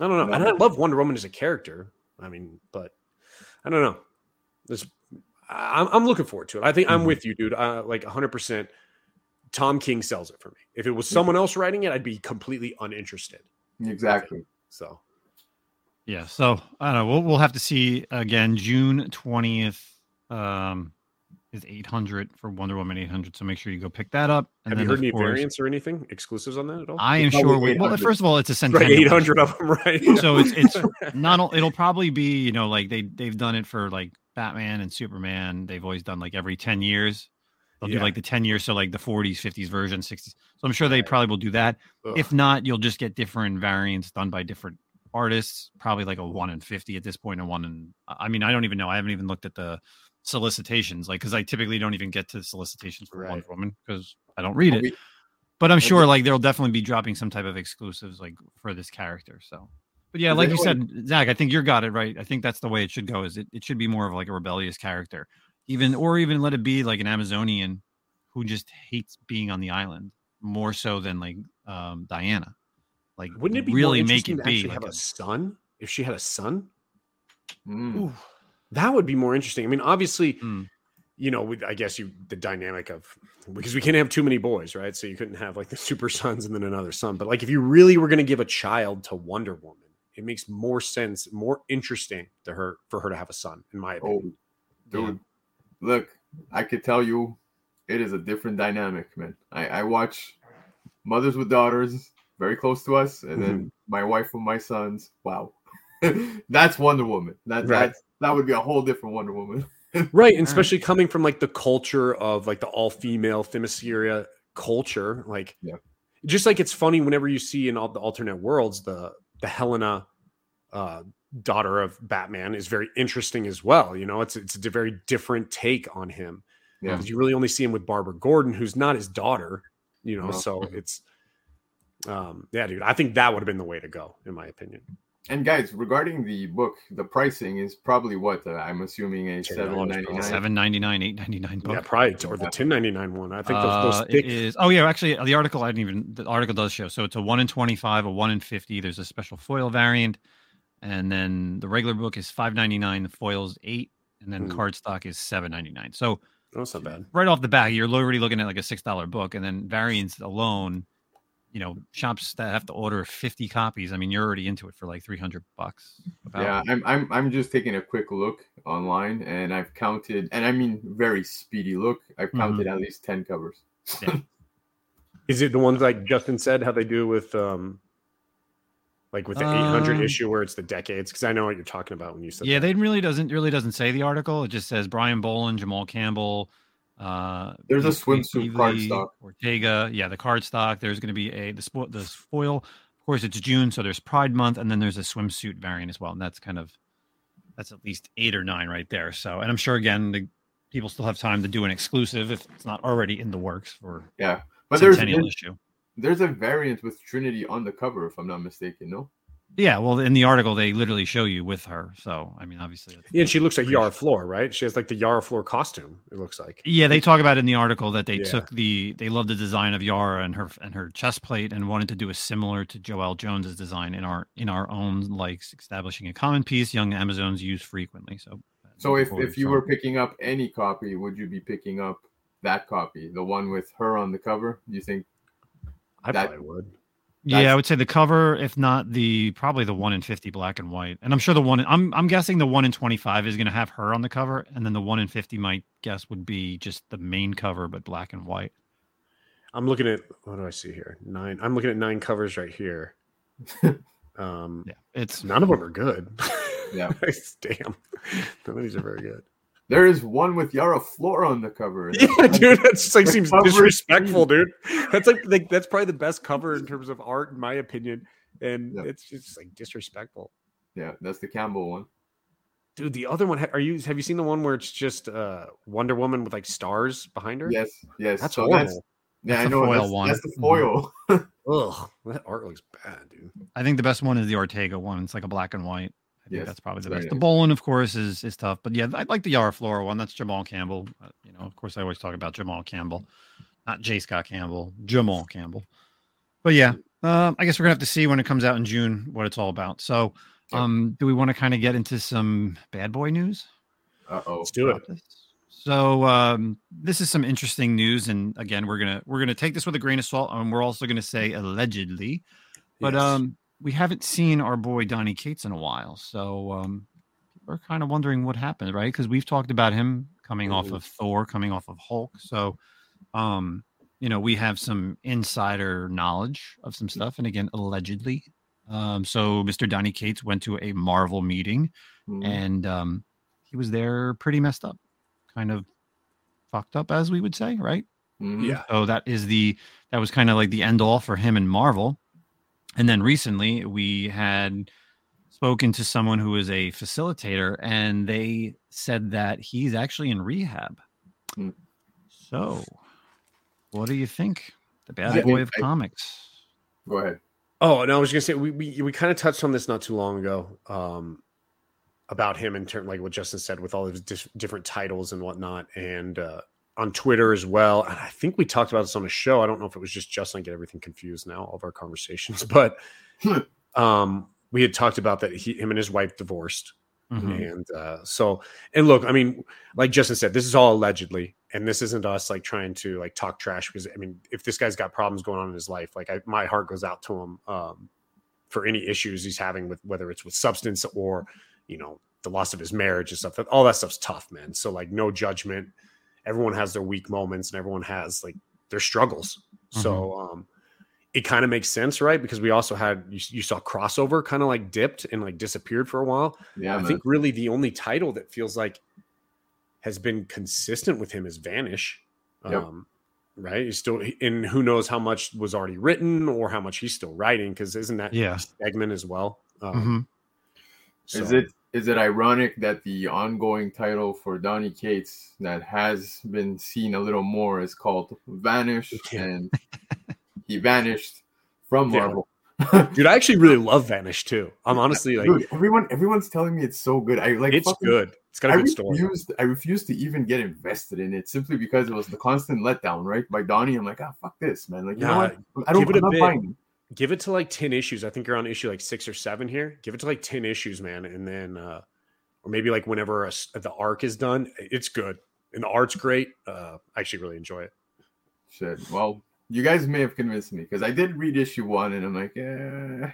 I don't know, No. and I love Wonder Woman as a character. I mean, but I don't know. This, I'm, I'm looking forward to it. I think I'm Mhm. with you, dude. Uh, like 100. percent Tom King sells it for me. If it was someone else writing it, I'd be completely uninterested. Exactly. So Yeah, so I don't know. We'll we'll have to see again. June twentieth um, is eight hundred for Wonder Woman eight hundred. So make sure you go pick that up. have you then, heard any course, variants or anything exclusives on that at all? I am sure. We, well, first of all, it's a right, centennial. 800 of them, right? So it's it's not. It'll probably be you know like they they've done it for like Batman and Superman. They've always done like every ten years. They'll Yeah. do like the ten years, so like the forties, fifties version, sixties. So I'm sure they Right. probably will do that. Ugh. If not, you'll just get different variants done by different artists. Probably like a one in fifty at this point, point, and one in. I mean, I don't even know. I haven't even looked at the solicitations, like because I typically don't even get to solicitations for Right. Wonder Woman because I don't read Well, it. we- But I'm sure we- like they'll definitely be dropping some type of exclusives like for this character. So, but yeah, like you anyone- said, Zach, I think you're got it right. I think that's the way it should go. Is it? It should be more of like a rebellious character, even or even let it be like an Amazonian who just hates being on the island more so than like um Diana. Like, Wouldn't it be really more make it to be actually like have a, a- son? If she had a son, Mm. That would be more interesting. I mean, obviously, Mm. you know, with, I guess you the dynamic of because we can't have too many boys, right? So you couldn't have like the super sons and then another son. But like, if you really were going to give a child to Wonder Woman, it makes more sense, more interesting to her for her to have a son, in my opinion. Oh, dude, look, I could tell you, it is a different dynamic, man. I, I watch mothers with daughters very close to us, and then Mm-hmm. my wife with my sons. Wow, that's Wonder Woman. That Right. that's, that would be a whole different Wonder Woman. right and especially coming from like the culture of like the all-female themyscira culture like Yeah. just like it's funny whenever you see in all the alternate worlds the the helena uh daughter of batman is very interesting as well you know it's it's a very different take on him Yeah. because you really only see him with barbara gordon who's not his daughter you know No. so it's Um, yeah, dude, I think that would have been the way to go, in my opinion. And guys, regarding the book, the pricing is probably what uh, I'm assuming a $10 seven ninety nine. Seven ninety nine, eight ninety nine book. Yeah, probably or the 1099 one. I think those, Uh, those it thick. is. Oh yeah, actually, the article I didn't even. The article does show. So it's a one in twenty five, a one in fifty. There's a special foil variant, and then the regular book is five ninety nine. The foil's eight, and then Hmm. cardstock is seven ninety nine. So that's not bad. right off the bat, you're already looking at like a six dollar book, and then variants alone. You know, shops that have to order fifty copies. I mean, you're already into it for like three hundred bucks. About. Yeah, I'm, I'm I'm just taking a quick look online, and I've counted, and I mean very speedy look. I've Mm-hmm. counted at least ten covers. Is it the ones like Justin said, how they do with um like with the 800 Um, issue where it's the decades? Because I know what you're talking about when you said Yeah, that. they really doesn't really doesn't say the article. It just says Brian Bolland, Jamal Campbell. Uh, There's a swimsuit Eve cardstock. Ortega. Yeah, the card stock. There's going to be a the spo- the foil. Of course, it's June, so there's Pride Month, and then there's a swimsuit variant as well, and that's kind of that's at least eight or nine right there. So, and I'm sure again the people still have time to do an exclusive if it's not already in the works for Yeah, but there's there's, issue. there's a variant with Trinity on the cover, if I'm not mistaken. No, Yeah, well, in the article they literally show you with her. So, I mean, obviously, Yeah, and she looks like Yara Flor, right? She has like the Yara Flor costume, it looks like. Yeah, they talk about in the article that they Yeah. took the they love the design of Yara and her and her chest plate and wanted to do a similar to Joelle Jones's design in our in our own likes, establishing a common piece young Amazons use frequently. So, so if if you from- were picking up any copy, would you be picking up that copy, the one with her on the cover? Do you think? I That- probably would. Yeah, I would say the cover, if not the probably the one in fifty black and white, and I'm sure the one in, I'm I'm guessing the one in twenty five is going to have her on the cover, and then the one in fifty, my guess would be just the main cover but black and white. I'm looking at what do I see here? Nine. I'm looking at nine covers right here. um Yeah, it's none of them are good. Yeah. Damn. None of these are very good. There is one with Yara Flora on the cover. and Yeah, dude, that just like seems disrespectful, dude. That's like, like that's probably the best cover in terms of art, in my opinion. And Yeah. it's just like disrespectful. Yeah, that's the Campbell one. Dude, the other one, are you have you seen the one where it's just uh Wonder Woman with like stars behind her? Yes, yes. That's so horrible. that's yeah, That's I know foil that's, one. that's the Mhm. foil. Ugh, that art looks bad, dude. I think the best one is the Ortega one. It's like a black and white. I think Yes, that's probably the very best. The nice. Bolland, of course, is is tough, but yeah, I like the Yara Flora one. That's Jamal Campbell. Uh, you know, of course, I always talk about Jamal Campbell, not J. Scott Campbell, Jamal Campbell. But yeah, um, I guess we're gonna have to see when it comes out in June what it's all about. So, Yep. um, do we want to kind of get into some bad boy news? Uh oh. Let's do it. So um, this is some interesting news, and again, we're gonna we're gonna take this with a grain of salt, and we're also gonna say allegedly, but Yes. um, we haven't seen our boy Donny Cates in a while, so um, we're kind of wondering what happened, right? Because we've talked about him coming off Mhm. of Thor, coming off of Hulk, so um, you know, we have some insider knowledge of some stuff, and again, allegedly. Um, so Mr. Donny Cates went to a Marvel meeting Mhm. and um, he was there pretty messed up, kind of fucked up, as we would say, right? Mhm. yeah. So that is the that was kind of like the end all for him and Marvel. And then recently we had spoken to someone who is a facilitator, and they said that he's actually in rehab. Hmm. So, what do you think? The bad I boy of I- comics. Go ahead. Oh, no I was gonna say we we, we kind of touched on this not too long ago. Um about him in terms like what Justin said with all of his dis- different titles and whatnot, and uh, on Twitter as well. And I think we talked about this on a show. I don't know if it was just Justin. I get everything confused now, all of our conversations, but um, we had talked about that he, him and his wife divorced, Mhm. and uh, so and look, I mean, like Justin said, this is all allegedly, and this isn't us like trying to like talk trash because I mean, if this guy's got problems going on in his life, like I, my heart goes out to him um, for any issues he's having with whether it's with substance or you know the loss of his marriage and stuff. All that stuff's tough, man. So like, no judgment. Everyone has their weak moments, and everyone has like their struggles. So um, it kind of makes sense, right? Because we also had you, you saw crossover kind of like dipped and like disappeared for a while. Yeah, I man. think really the only title that feels like has been consistent with him is Vanish. Yep. Um, right? He's still, and who knows how much was already written or how much he's still writing? Because isn't that Yeah. segment as well? Um, Mhm. Is it is it ironic that the ongoing title for Donny Cates that has been seen a little more is called Vanish Yeah. and he vanished from Yeah. Marvel. Dude, I actually really love Vanish too. I'm honestly like, Dude, everyone, everyone's telling me it's so good. I like. it's fucking- good. It's got a I good story. refused. I refused to even get invested in it simply because it was the constant letdown, right? By Donny, I'm like, ah, fuck this, man. Like, you Nah, know what? I don't. give it I'm a not bit. buying. Give it to like 10 issues. I think you're on issue like six or seven here. Give it to like 10 issues, man. And then, uh, or maybe like whenever a s the arc is done, it's good. And the art's great. Uh, I actually really enjoy it. Shit. Well, you guys may have convinced me because I did read issue one, and I'm like, eh.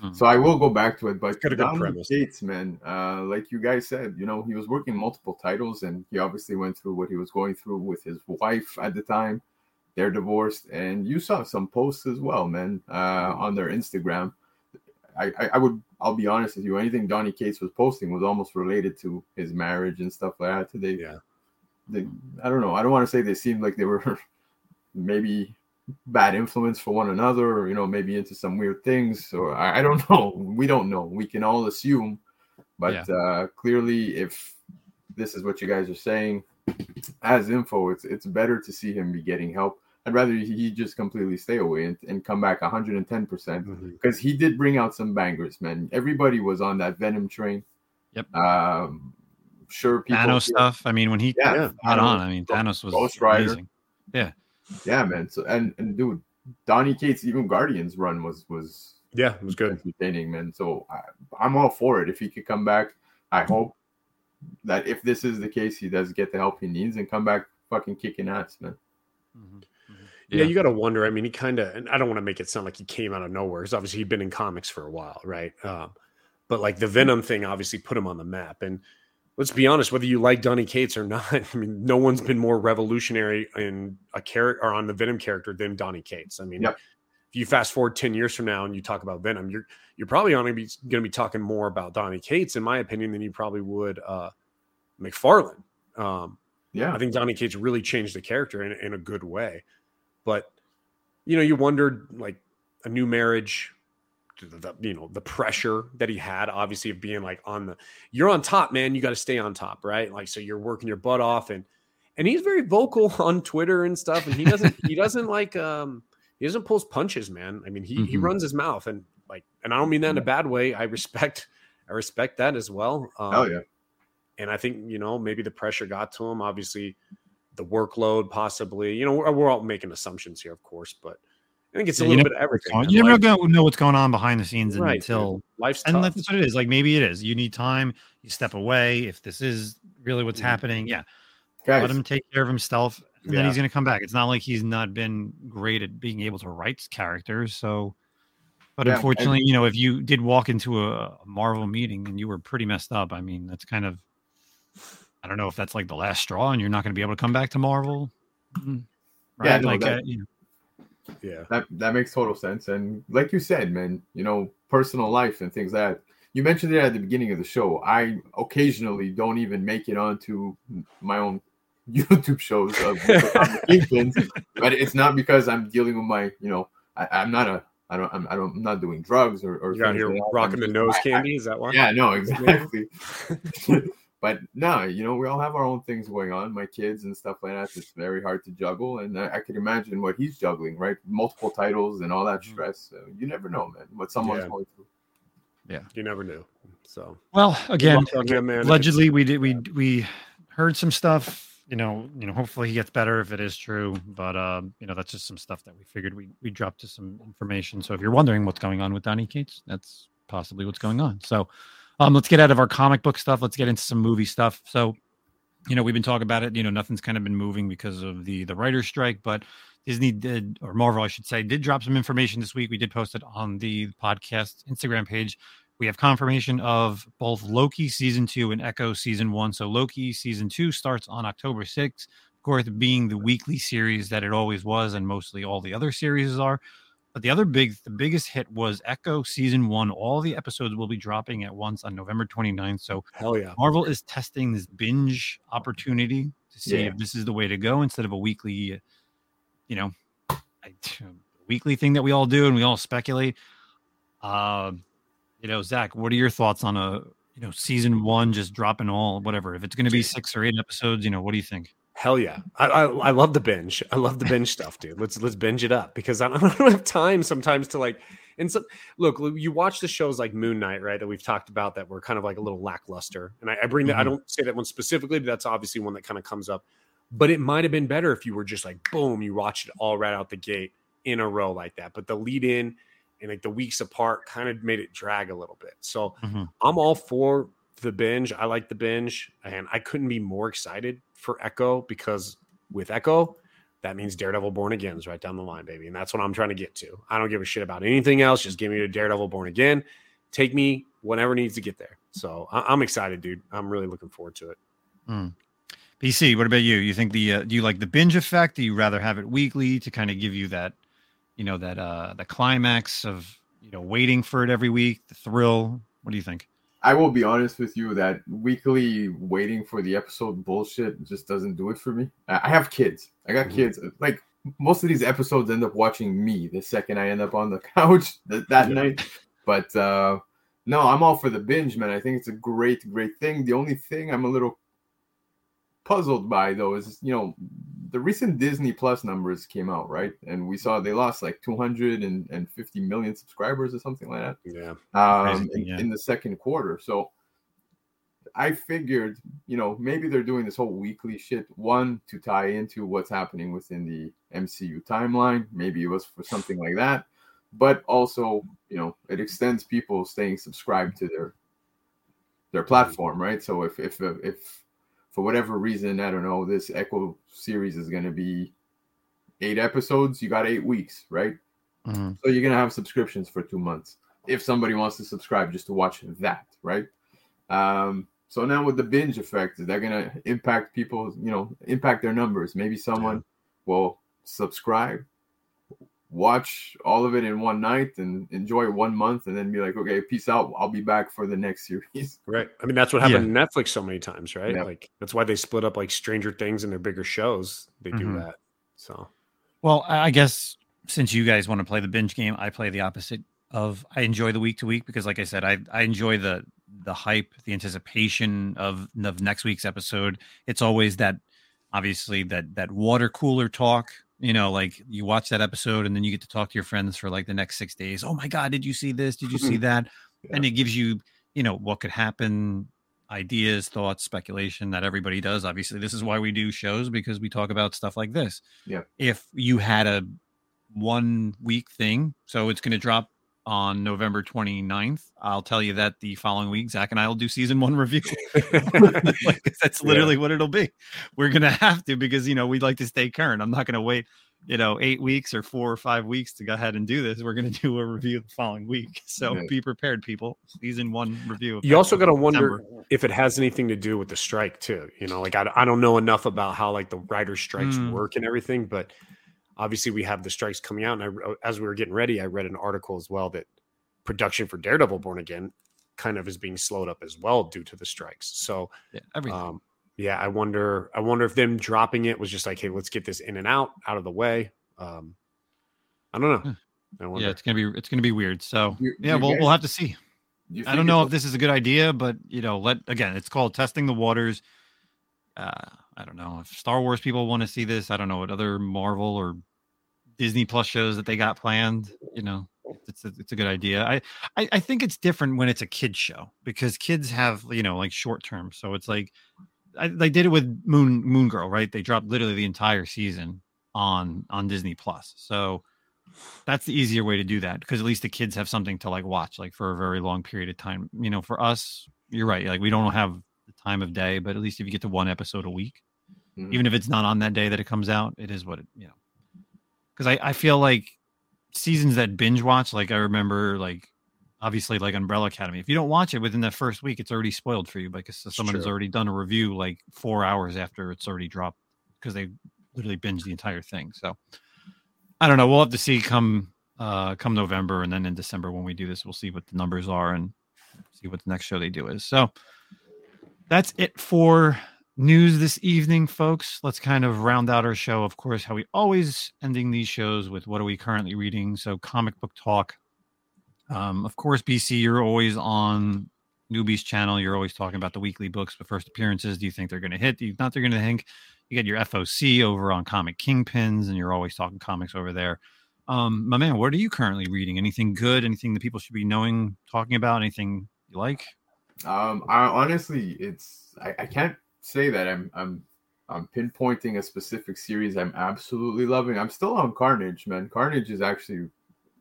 Hmm. So I will go back to it. But got a good Donny premise. Cates, man, uh, like you guys said, you know, he was working multiple titles, and he obviously went through what he was going through with his wife at the time. They're divorced, and you saw some posts as well, man, uh, on their Instagram. I, I, I would, I'll be honest with you. Anything Donny Cates was posting was almost related to his marriage and stuff like that. Today, Yeah. they, I don't know. I don't want to say they seemed like they were maybe bad influence for one another, or you know, maybe into some weird things, or I, I don't know. We don't know. We can all assume, but uh, clearly, if this is what you guys are saying as info, it's it's better to see him be getting help. I'd rather he he just completely stay away and, and come back 110 percent Mhm. because he did bring out some bangers, man. Everybody was on that Venom train. Yep. Um, sure, people. Thanos stuff. I mean, when he Yeah, Yeah. got Thanos, on, I mean, Thanos was Ghost Rider. amazing. Yeah, Yeah, man. So and and dude, Donny Cates even Guardians run was was Yeah, it was good. entertaining, man. So I, I'm all for it. If he could come back, I hope that if this is the case, he does get the help he needs and come back fucking kicking ass, man. Mhm. Mhm. Yeah, you got to wonder. I mean, he kind of, and I don't want to make it sound like he came out of nowhere. Because obviously he'd been in comics for a while, right? Um, but like the Venom thing obviously put him on the map. And let's be honest, whether you like Donny Cates or not, I mean, no one's been more revolutionary in a character or on the Venom character than Donny Cates. I mean, Yep. if you fast forward ten years from now and you talk about Venom, you're you're probably going to be going to be talking more about Donny Cates, in my opinion, than you probably would uh, McFarlane. Um, Yeah, I think Donny Cates really changed the character in, in a good way. But you know, you wondered like a new marriage, the, you know, the pressure that he had, obviously of being like on the you're on top, man. You got to stay on top, right? Like so you're working your butt off and and he's very vocal on Twitter and stuff. And he doesn't he doesn't like um he doesn't pull punches, man. I mean, he he Mhm. runs his mouth and like and I don't mean that in a bad way. I respect I respect that as well. Um, hell yeah. and I think you know maybe the pressure got to him. Obviously, the workload, possibly. You know, we're, we're all making assumptions here, of course, but I think it's a Yeah, you little bit of everything. man. You never Life- go- know what's going on behind the scenes right, until dude. life's and tough. that's what it is. Like maybe it is. You need time. You step away. If this is really what's Mhm. happening, yeah, Guys, let him take care of himself, and then he's going to come back. It's not like he's not been great at being able to write characters. So, but Yeah, and- unfortunately, you know, if you did walk into a, a Marvel meeting and you were pretty messed up, I mean, that's kind of, I don't know if that's like the last straw, and you're not going to be able to come back to Marvel. Mm. Yeah, no, like, that- uh, you know, yeah, that that makes total sense. And like you said, man, you know, personal life and things like that. You mentioned it at the beginning of the show. I occasionally don't even make it onto my own YouTube shows of Kingpins, but it's not because I'm dealing with my, you know, I, I'm not a, I don't, I'm, I don't, I'm not doing drugs or, or you're out here like rocking I'm the nose I- I- candy. Is that why? yeah, no, exactly. but no, you know, we all have our own things going on. My kids and stuff like that. It's very hard to juggle, and I, I can imagine what he's juggling, right? Multiple titles and all that stress. So you never know, man, what someone's Yeah. going through. Yeah, you never knew. So well, again, luck him, man. If allegedly we did we we heard some stuff you know you know hopefully he gets better if it is true but uh you know that's just some stuff that we figured we we dropped to some information so if you're wondering what's going on with donny cates that's possibly what's going on so um let's get out of our comic book stuff. Let's get into some movie stuff. So you know we've been talking about it. You know nothing's kind of been moving because of the the writer's strike but disney did or marvel i should say did drop some information this week. We did post it on the podcast instagram page. We have confirmation of both Loki season two and Echo season one. So Loki season two starts on October 6th, of course, being the weekly series that it always was, and mostly all the other series are. But the other big, the biggest hit was Echo season one. All the episodes will be dropping at once on November 29th. So hell yeah, Marvel is testing this binge opportunity to see Yeah. if this is the way to go instead of a weekly, you know, I- weekly thing that we all do and we all speculate. Uh, you know, Zach, what are your thoughts on a you know season one just dropping all whatever? If it's going to be six or eight episodes, you know, what do you think? Hell yeah, I, I, I love the binge. I love the binge stuff, dude. Let's let's binge it up because I don't, I don't have time sometimes to like. And so, look, you watch the shows like Moon Knight, right? That we've talked about that were kind of like a little lackluster. And I, I bring that. Mm-hmm. I don't say that one specifically, but that's obviously one that kind of comes up. But it might have been better if you were just like, boom, you watched it all right out the gate in a row like that. But the lead in and like the weeks apart kind of made it drag a little bit. So mm-hmm. I'm all for the binge. I like the binge, and I couldn't be more excited for Echo because with Echo, that means Daredevil Born Again is right down the line, baby. And that's what I'm trying to get to. I don't give a shit about anything else. Just give me a Daredevil Born Again. Take me whenever needs to get there. So I- am excited, dude. I'm really looking forward to it. Mm. PC, what about you? You think the uh, do you like the binge effect? Do you rather have it weekly to kind of give you that, you know, that uh the climax of you know waiting for it every week, the thrill? What do you think? I will be honest with you that weekly waiting for the episode bullshit just doesn't do it for me. I have kids. I got mm-hmm. kids. Like most of these episodes end up watching me the second I end up on the couch that, that yeah. night. But uh no, I'm all for the binge, man. I think it's a great, great thing. The only thing I'm a little puzzled by though is you know the recent Disney Plus numbers came out, right? And we saw they lost like 250 million subscribers or something like that. Yeah. Um, in, yeah. in, the second quarter. So I figured, you know, maybe they're doing this whole weekly shit, one, to tie into what's happening within the MCU timeline. Maybe it was for something like that. But also, you know, it extends people staying subscribed to their their platform, right? So if if if for whatever reason, I don't know, this Echo series is going to be eight episodes. You got eight weeks, right? Mm-hmm. So you're going to have subscriptions for two months if somebody wants to subscribe just to watch that, right? Um, so now with the binge effect, they're going to impact people, you know, impact their numbers. Maybe someone will subscribe watch all of it in one night and enjoy one month and then be like, okay, peace out. I'll be back for the next series. Right. I mean, that's what happened yeah. Netflix so many times, right? Yeah. Like that's why they split up like Stranger Things and their bigger shows. They mm-hmm. do that. So, well, I guess since you guys want to play the binge game, I play the opposite of I enjoy the week to week because, like I said, I I enjoy the the hype, the anticipation of of next week's episode. It's always that obviously that that water cooler talk you know like you watch that episode and then you get to talk to your friends for like the next six days oh my god did you see this? Did you see mm-hmm. that? Yeah. and it gives you you know what could happen ideas thoughts speculation that everybody does. Obviously this is why we do shows because we talk about stuff like this. Yeah. If you had a one week thing so it's going to drop on November 29th. I'll tell you that the following week, Zach and I will do season one review. like, that's literally yeah. what it'll be. We're going to have to because, you know, we'd like to stay current. I'm not going to wait, you know, eight weeks or four or five weeks to go ahead and do this. We're going to do a review the following week. So yeah. be prepared, people. Season one review. You also got to wonder if it has anything to do with the strike, too. You know, like I, I don't know enough about how like the writer strikes mm. work and everything, but obviously we have the strikes coming out and I, uh, as we were getting ready i read an article as well that production for daredevil born again kind of is being slowed up as well due to the strikes. So yeah, um, yeah i wonder i wonder if them dropping it was just like hey let's get this in and out out of the way. Um, i don't know. I yeah it's gonna be it's gonna be weird. So you, yeah you we'll, guys, we'll have to see. i don't know if this is a good idea but you know let again it's called testing the waters. Uh I don't know if Star Wars people want to see this. I don't know what other Marvel or Disney Plus shows that they got planned. You know, it's a, it's a good idea. I, I I think it's different when it's a kids show because kids have you know like short term. So it's like I, they did it with Moon Moon Girl, right? They dropped literally the entire season on on Disney Plus. So that's the easier way to do that because at least the kids have something to like watch like for a very long period of time. You know, for us, you're right. Like we don't have time of day, but at least if you get to one episode a week, mm-hmm. even if it's not on that day that it comes out, it is what it you know. Because I I feel like seasons that binge watch, like I remember like obviously like Umbrella Academy. If you don't watch it within that first week, it's already spoiled for you because someone has already done a review like four hours after it's already dropped because they literally binge the entire thing. So I don't know. We'll have to see come uh come November and then in December when we do this, we'll see what the numbers are and see what the next show they do is. So that's it for news this evening, folks. Let's kind of round out our show. Of course, how we always ending these shows with what are we currently reading? So, comic book talk. Um, of course, BC, you're always on newbies channel, you're always talking about the weekly books, the first appearances. Do you think they're going to hit? Do you not they're going to think? You get your FOC over on Comic Kingpins, and you're always talking comics over there. Um, my man, what are you currently reading? Anything good? Anything that people should be knowing, talking about? Anything you like? Um, I honestly, it's I, I can't say that I'm I'm I'm pinpointing a specific series I'm absolutely loving. I'm still on Carnage, man. Carnage is actually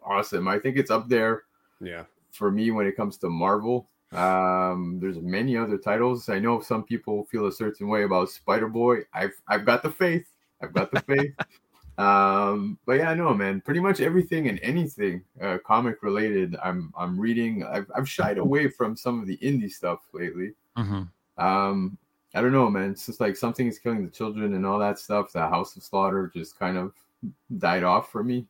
awesome. I think it's up there Yeah. for me when it comes to Marvel. Um, there's many other titles. I know some people feel a certain way about Spider Boy. I've I've got the faith. I've got the faith. Um, but yeah, I know, man. Pretty much everything and anything uh, comic related, I'm I'm reading. I've I've shied away from some of the indie stuff lately. Mm-hmm. Um, I don't know, man. It's just like something is killing the children and all that stuff. The House of Slaughter just kind of died off for me.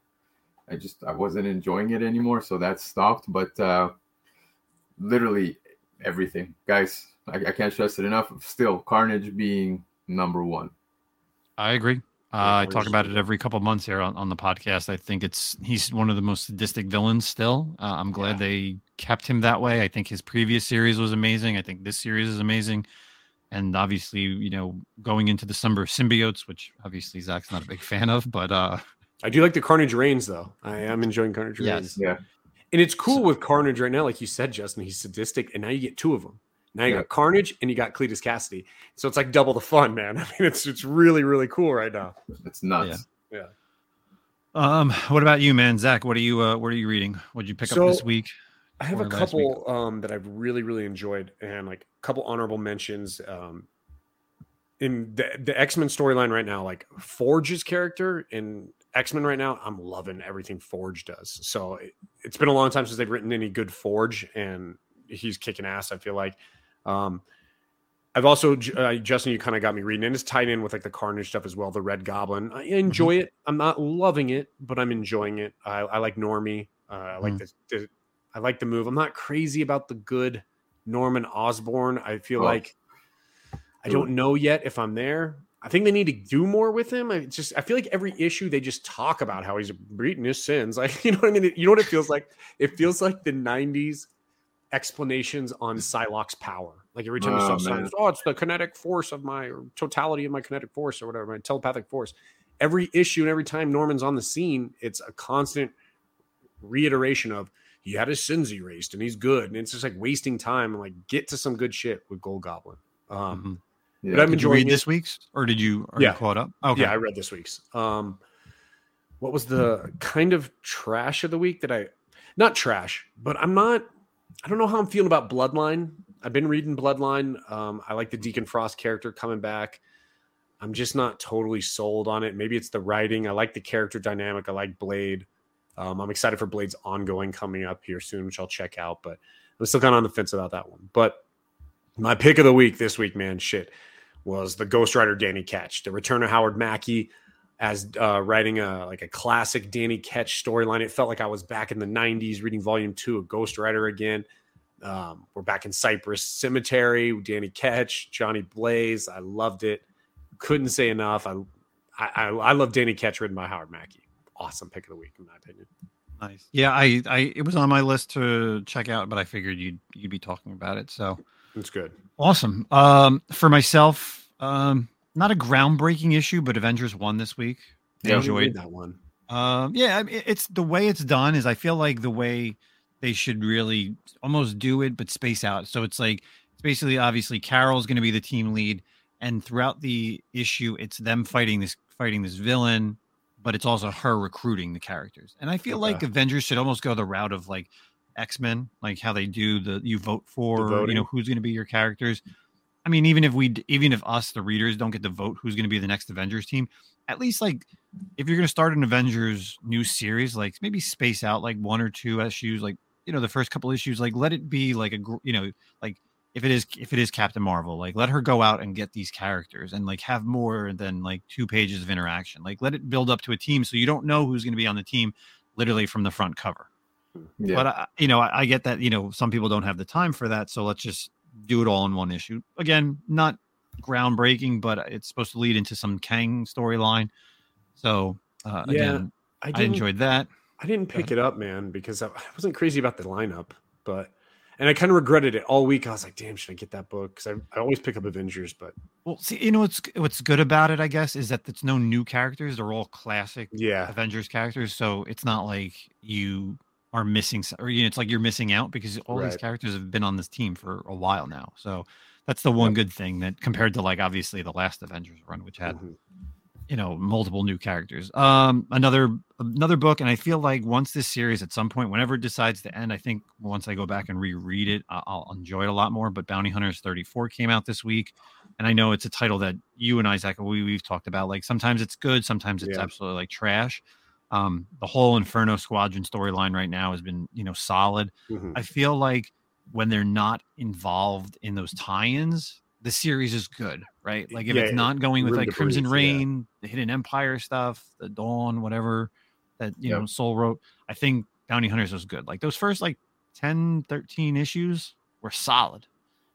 I just I wasn't enjoying it anymore, so that stopped. But uh, literally everything, guys. I, I can't stress it enough. Still, Carnage being number one. I agree. Uh, I talk about it every couple of months here on, on the podcast. I think it's he's one of the most sadistic villains still. Uh, I'm glad Yeah. they kept him that way. I think his previous series was amazing. I think this series is amazing. And obviously, you know, going into the summer of symbiotes, which obviously Zach's not a big fan of, but uh I do like the Carnage Reigns though. I am enjoying Carnage Yes. Reigns. Yeah. And it's cool with Carnage right now, like you said, Justin. He's sadistic, and now you get two of them. Now you Yeah. got Carnage and you got Cletus Kasady. So it's like double the fun, man. I mean, it's it's really really cool right now. It's nuts. Yeah. Um what about you, man? Zach, what are you uh what are you reading? What'd you pick So- up this week? I have a couple um, that I've really really enjoyed, and like a couple honorable mentions. Um, in the the X Men storyline right now, like Forge's character in X Men right now, I'm loving everything Forge does. So it, it's been a long time since they've written any good Forge, and he's kicking ass. I feel like. Um, I've also uh, Justin, you kind of got me reading, and it's tied in with like the Carnage stuff as well. The Red Goblin, I enjoy it. I'm not loving it, but I'm enjoying it. I, I like Normie. Uh, I like the, the I like the move. I'm not crazy about the good Norman Osborn. I feel Oh. like I don't know yet if I'm there. I think they need to do more with him. I just I feel like every issue they just talk about how he's beating his sins. Like you know what I mean? You know what it feels like? It feels like the '90s explanations on Psylocke's power. Like every time you Oh, saw man. something, oh, it's the kinetic force of my or totality of my kinetic force or whatever, my telepathic force. Every issue and every time Norman's on the scene, it's a constant reiteration of he had his sins erased and he's good. And it's just like wasting time and like get to some good shit with Gold Goblin. Um, Mhm. Yeah. but I'm Did you enjoying read it. this week's or did you are Yeah. you caught up? Okay. Yeah, I read this week's. Um, what was the kind of trash of the week that I not trash, but I'm not. I don't know how I'm feeling about Bloodline. I've been reading Bloodline. Um, I like the Deacon Frost character coming back. I'm just not totally sold on it. Maybe it's the writing. I like the character dynamic. I like Blade. Um, I'm excited for Blade's ongoing coming up here soon, which I'll check out. But I'm still kind of on the fence about that one. But my pick of the week this week, man, shit, was the Ghost Rider Danny Ketch, the return of Howard Mackie as uh, writing a like a classic Danny Ketch storyline. It felt like I was back in the '90s reading Volume Two of Ghost Rider again. Um, we're back in Cypress Cemetery, Danny Ketch, Johnny Blaze. I loved it. Couldn't say enough. I I, I, love Danny Ketch written by Howard Mackie. Awesome pick of the week, in my opinion. Nice. Yeah, I, I it was on my list to check out, but I figured you'd you'd be talking about it. So It's good. awesome. Um, for myself, um, not a groundbreaking issue, but Avengers one this week. Yeah. I enjoyed. that one. Um, yeah, it's the way it's done is I feel like the way they should really almost do it, but space out. So it's like it's basically obviously Carol's going to be the team lead, and throughout the issue, it's them fighting this fighting this villain, but it's also her recruiting the characters. And I feel like Avengers should almost go the route of like X Men, like how they do the you vote for you know who's going to be your characters. I mean, even if we, even if us, the readers, don't get to vote who's going to be the next Avengers team, at least like if you're going to start an Avengers new series, like maybe space out like one or two issues, like you know the first couple issues, like let it be like a you know like if it is if it is Captain Marvel, like let her go out and get these characters and like have more than like two pages of interaction. Like let it build up to a team so you don't know who's going to be on the team literally from the front cover. Yeah. But I, you know, I, I get that. You know, some people don't have the time for that, so let's just do it all in one issue. Again, not groundbreaking, but it's supposed to lead into some Kang storyline. So uh, Yeah, again, I, didn't- enjoyed that. I didn't pick it up, man, because I I wasn't crazy about the lineup, but and I kind of regretted it all week. I was like, damn, should I get that book? Because I, I always pick up Avengers, but Well, see, you know what's what's good about it, I guess, is that it's no new characters. They're all classic yeah, Avengers characters, so it's not like you are missing, or you know, it's like you're missing out because all these characters have been on this team for a while now. So that's the one Yep. good thing that compared to like obviously the last Avengers run, which had Mhm. you know multiple new characters. Um, another another book, and I feel like once this series at some point, whenever it decides to end, I think once I go back and reread it, I- I'll enjoy it a lot more. But Bounty Hunters 34 came out this week, and I know it's a title that you and Isaac we, we've talked about. Like sometimes it's good, sometimes it's Yeah. absolutely like trash. Um, the whole Inferno Squadron storyline right now has been, you know, solid. Mhm. I feel like when they're not involved in those tie-ins, the series is good, right? Like if Yeah, it's not going with like Crimson breathe, yeah. Reign, the Hidden Empire stuff, the Dawn, whatever that you Yep. know Soule wrote, I think Bounty Hunters was good. Like those first like 10, 13 issues were solid.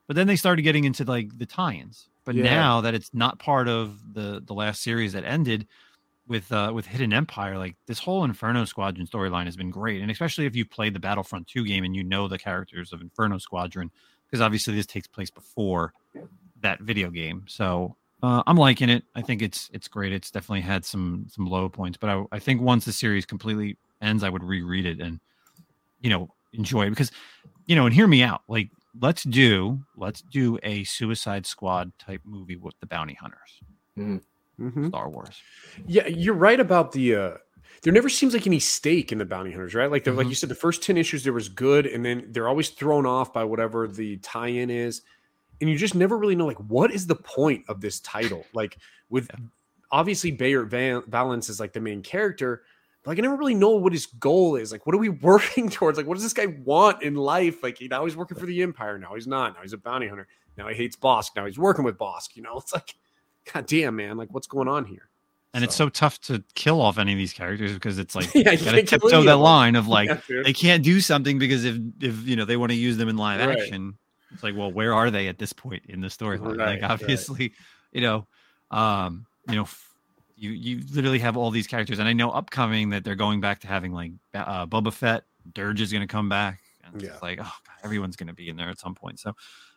But then they started getting into like the tie-ins. But Yeah. now that it's not part of the the last series that ended with uh with Hidden Empire, like this whole Inferno Squadron storyline has been great. And especially if you played the Battlefront 2 game and you know the characters of Inferno Squadron, because obviously this takes place before that video game. So uh, I'm liking it. I think it's it's great. It's definitely had some some low points, but I, I think once the series completely ends, I would reread it and you know enjoy it because you know and hear me out. Like let's do let's do a Suicide Squad type movie with the bounty hunters, Mhm. Star Wars. Yeah, you're right about the. uh There never seems like any stake in the bounty hunters, right? Like, the, like you said, the first ten issues there was good, and then they're always thrown off by whatever the tie-in is, and you just never really know like what is the point of this title. Like with obviously Bayer Van- Valance is like the main character. Like I never really know what his goal is. Like, what are we working towards? Like, what does this guy want in life? Like, he, now he's working for the Empire. Now he's not. Now he's a bounty hunter. Now he hates Bossk. Now he's working with Bossk. You know, it's like, god damn, man. Like, what's going on here? And it's so tough to kill off any of these characters because it's like Yeah, you you gotta tiptoe any that line of like Yeah, they can't do something because if if you know they want to use them in live Right. action, it's like, well, where are they at this point in the storyline? Right, like right. obviously, you know, um, you know, f- you you literally have all these characters, and I know upcoming that they're going back to having like uh, Boba Fett, Dirge is going to come back, and Yeah. it's like, oh god, everyone's going to be in there at some point. So.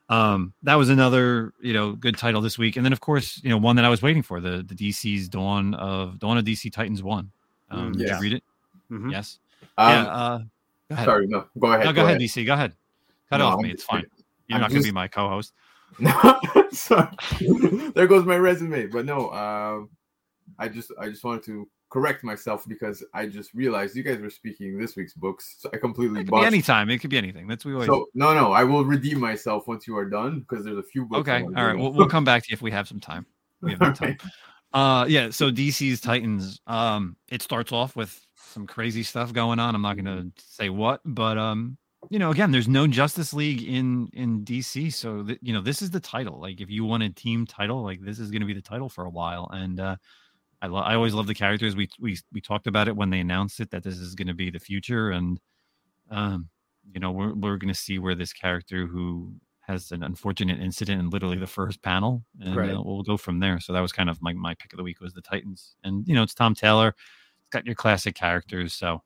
Um, that was another, you know, good title this week, and then of course, you know, one that I was waiting for the the DC's Dawn of Dawn of DC Titans one. Um, Mm, Did you read it? Mhm. Yes. Um, yeah. Uh, go ahead. sorry, no, go ahead. No, go, ahead, DC. Go ahead. Cut No, off me. It's fine. You're I'm not going to be my co-host. No, sorry. there goes my resume. But no, um, I just I just wanted to correct myself because I just realized you guys were speaking this week's books. So I completely It could be anytime. It could be anything. That's we always. So no, no, I will redeem myself once you are done because there's a few books. Okay. All right. We'll, we'll come back to you if we have some time. We have time. Alright. Uh, yeah. So DC's Titans. Um, it starts off with some crazy stuff going on. I'm not going to say what, but um, you know, again, there's no Justice League in in DC, so th- you know, this is the title. Like, if you want a team title, like this is going to be the title for a while, and uh. I, lo- I always love the characters. We we we talked about it when they announced it that this is going to be the future, and um, you know we're we're going to see where this character who has an unfortunate incident in literally the first panel, and Right. uh, we'll go from there. So that was kind of my my pick of the week was the Titans, and you know it's Tom Taylor. It's got your classic characters, so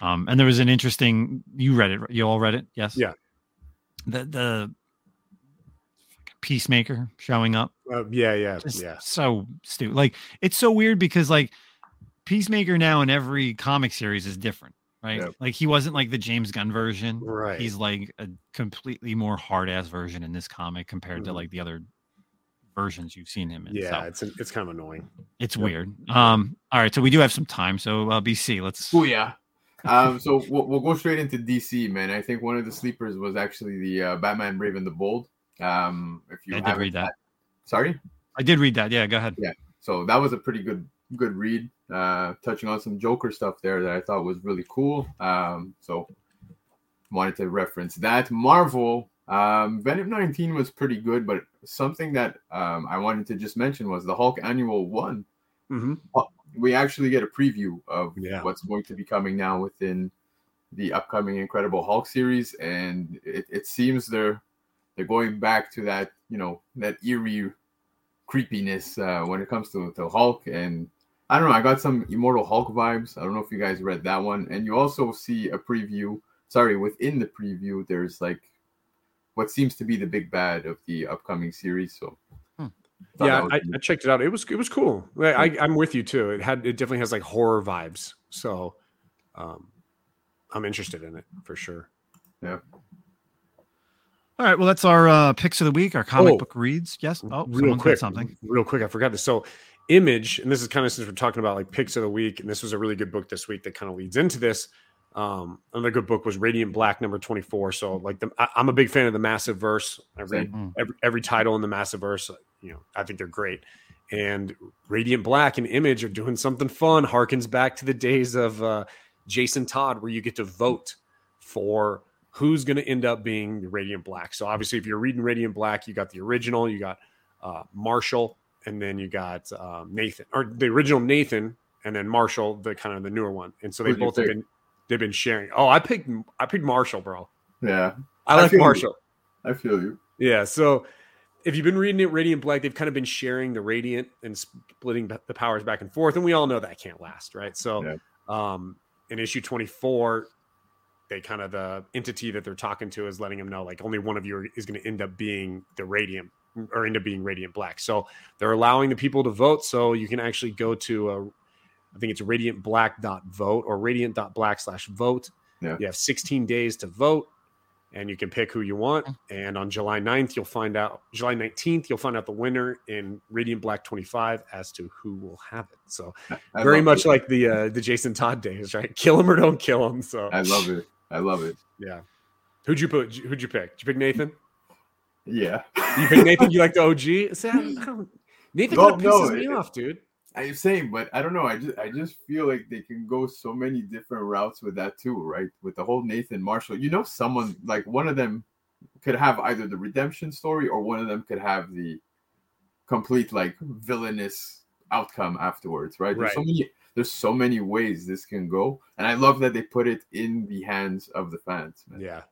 um, and there was an interesting. You read it, you all read it, yes? Yeah. The the Peacemaker showing up Uh, yeah, yeah, just yeah. so stupid. Like it's so weird because like Peacemaker now in every comic series is different, right? Yep. Like he wasn't like the James Gunn version. Right. He's like a completely more hard ass version in this comic compared to Mhm. like the other versions you've seen him in. Yeah, so it's it's kind of annoying. it's Yep. weird. Um, all right, so we do have some time. So uh, BC, let's. Oh yeah. Um, so we'll, we'll go straight into DC, man. I think one of the sleepers was actually the uh, Batman Brave and the Bold. Um, if you I did read that. had- sorry. I did read that. Yeah, go ahead. Yeah, so that was a pretty good good read, uh, touching on some Joker stuff there that I thought was really cool. Um, so wanted to reference that. Marvel, um, Venom 19 was pretty good, but something that um, I wanted to just mention was the Hulk Annual One. Mm-hmm. We actually get a preview of Yeah. what's going to be coming now within the upcoming Incredible Hulk series, and it, it seems they're they're going back to that you know that eerie creepiness uh, when it comes to, to Hulk. And I don't know, I got some Immortal Hulk vibes. I don't know if you guys read that one. And you also see a preview. Sorry, within the preview, there's like what seems to be the big bad of the upcoming series. So Hmm. yeah, I. I checked it out. It was it was cool. I, I, I'm with you too. It had it definitely has like horror vibes. So, um, I'm interested in it for sure. All right. Well, that's our uh, picks of the week. Our comic Oh. book reads. Yes. Oh, real quick, something. real quick. I forgot this. So, Image, and this is kind of since we're talking about like picks of the week, and this was a really good book this week that kind of leads into this. Um, another good book was Radiant Black number 24. So, like, the, I, I'm a big fan of the Massive Verse. I read Same. every, every title in the Massive Verse. You know, I think they're great. And Radiant Black and Image are doing something fun. Harkens back to the days of uh, Jason Todd, where you get to vote for who's going to end up being the Radiant Black. So obviously, if you're reading Radiant Black, you got the original, you got uh, Marshall, and then you got um, Nathan, or the original Nathan, and then Marshall, the kind of the newer one. And so they Who'd both have been they've been sharing. Oh, I picked I picked Marshall, bro. yeah, I I like you. Marshall. I feel you. Yeah. So if you've been reading it, Radiant Black, they've kind of been sharing the Radiant and splitting the powers back and forth, and we all know that can't last, right? So, Yeah. um, in issue twenty four, they kind of the entity that they're talking to is letting them know like only one of you is going to end up being the Radiant or end up being Radiant Black. So they're allowing the people to vote, so you can actually go to a, I think it's radiantblack.vote or radiant.black slash vote. Yeah. You have 16 days to vote and you can pick who you want. And on July 9th, you'll find out, July 19th, you'll find out the winner in Radiant Black 25 as to who will have it. So I very much it. like the uh, the Jason Todd days, right? Kill him or don't kill him. So I love it. I love it. yeah. Who'd you put? Who'd you pick? Did you pick Nathan? Yeah. You pick Nathan? You like the OG? See, I don't- I don't- Nathan No, kind of pisses no, me it- off, dude. I'm saying, but I don't know. I just I just feel like they can go so many different routes with that too, right? With the whole Nathan Marshall. You know, someone like one of them could have either the redemption story or one of them could have the complete like villainous outcome afterwards, right? There's so Right. many there's so many ways this can go. And I love that they put it in the hands of the fans, man. Yeah.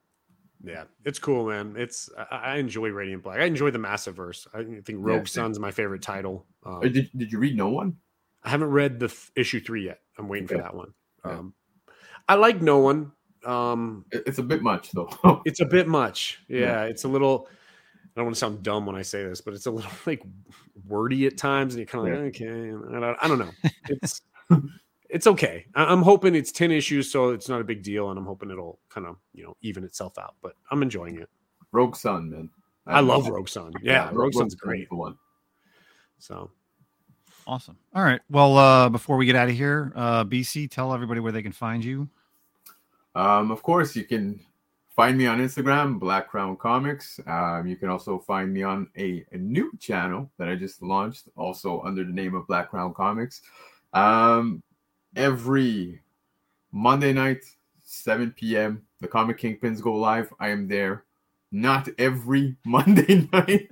Yeah, it's cool, man. It's I, I enjoy Radiant Black. I enjoy the Massive Verse. I think Rogue same. Sun's my favorite title. Um, Uh, Did, did you read No One? I haven't read the issue three yet. I'm waiting for that one. Yeah. Um, I like No One. Um, It's a bit much though. it's a bit much. Yeah, Yeah. it's a little. I don't want to sound dumb when I say this, but it's a little like wordy at times, and you're kind of like, okay, I don't, I don't know. It's it's okay. I, I'm hoping it's ten issues, so it's not a big deal, and I'm hoping it'll kind of you know even itself out. But I'm enjoying it. Rogue Sun, man. I love Rogue Sun. Yeah, Rogue Sun's great. One. So Awesome. All right. Well, uh, before we get out of here, uh, BC, tell everybody where they can find you. Um, of course, you can find me on Instagram, BlakkCrown Comics. Um, you can also find me on a, a new channel that I just launched, also under the name of BlakkCrown Comics. Um, every Monday night, 7 p.m., the Comic Kingpins go live. I am there. Not every Monday night,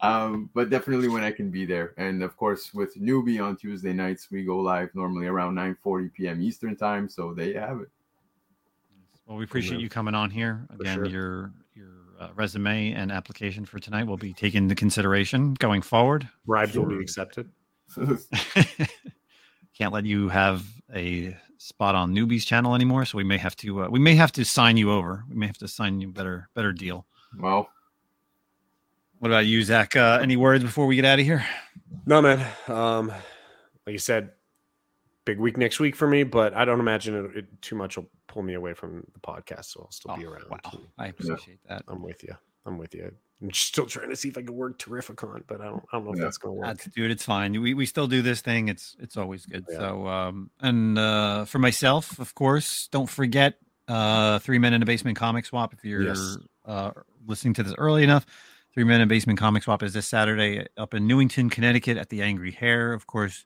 um, but definitely when I can be there. And of course, with Newbie on Tuesday nights, we go live normally around 9:40 p.m. Eastern time. So there you have it. Well, we appreciate you coming on here. Again, sure. your your uh, resume and application for tonight will be taken into consideration going forward. bribes will be accepted. Can't let you have a spot on newbies channel anymore, so we may have to uh, we may have to sign you over. We may have to sign you better better deal. Well, What about you, Zach? Uh, any words before we get out of here? No, man. Um, like you said, big week next week for me, but I don't imagine it, it too much will pull me away from the podcast, so I'll still be Oh, around. Wow, I appreciate that. I'm with you. I'm with you. I'm still trying to see if I can work Terrificon, but I don't. I don't know if Yeah. that's going to work. That's, dude, it's fine. We, we still do this thing. It's it's always good. Yeah. So um and uh for myself, of course, don't forget uh Three Men in a Basement comic swap if you're Yes. uh listening to this early enough. Three Men in a Basement comic swap is this Saturday up in Newington, Connecticut at the Angry Hare. Of course,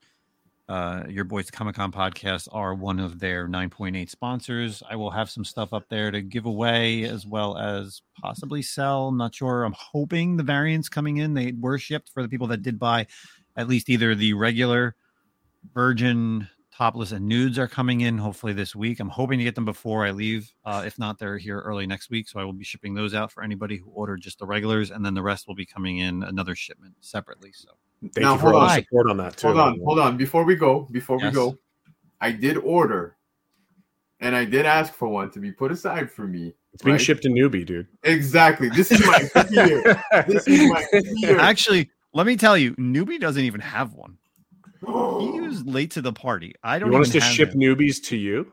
uh your boys Comic Com podcast are one of their 9.8 sponsors. I will have some stuff up there to give away as well as possibly sell. I'm not sure. I'm hoping the variants coming in they were shipped for the people that did buy at least either the regular virgin topless and nudes are coming in hopefully this week i'm hoping to get them before i leave uh, if not they're here early next week so i will be shipping those out for anybody who ordered just the regulars and then the rest will be coming in another shipment separately so Thank Now, you for all hold the support on that too. hold on, hold on. Before we go, before Yes. we go, I did order, and I did ask for one to be put aside for me It's being right? shipped to newbie, dude. Exactly. This is my fear. This is my fear. Actually, let me tell you, newbie doesn't even have one. He was late to the party. I don't You want us to ship him. newbies to you?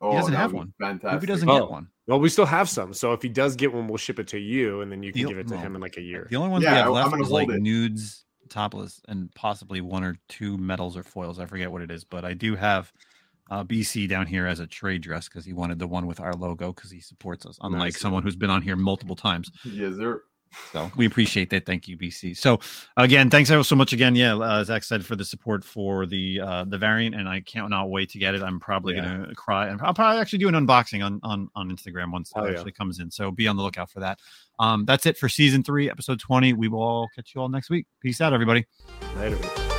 Oh, He doesn't have one. Fantastic. Newbie doesn't Oh. get one. Well, we still have some. So if he does get one, we'll ship it to you, and then you can The- give it to no. him in like a year. The only ones Yeah, we have I'm left gonna like it. nudes, topless, and possibly one or two medals or foils. I forget what it is, but I do have uh, BC down here as a trade dress because he wanted the one with our logo because he supports us, unlike Nice. someone who's been on here multiple times. Yes, sir. So we appreciate that. Thank you, BC. So again, thanks so much again. Yeah, uh, Zach said for the support for the uh, the variant, and I cannot wait to get it. I'm probably Yeah. gonna cry, and I'll probably actually do an unboxing on on on Instagram once Oh, it yeah. actually comes in. So be on the lookout for that. Um, that's it for season three, episode twenty. We will all catch you all next week. Peace out, everybody. Later.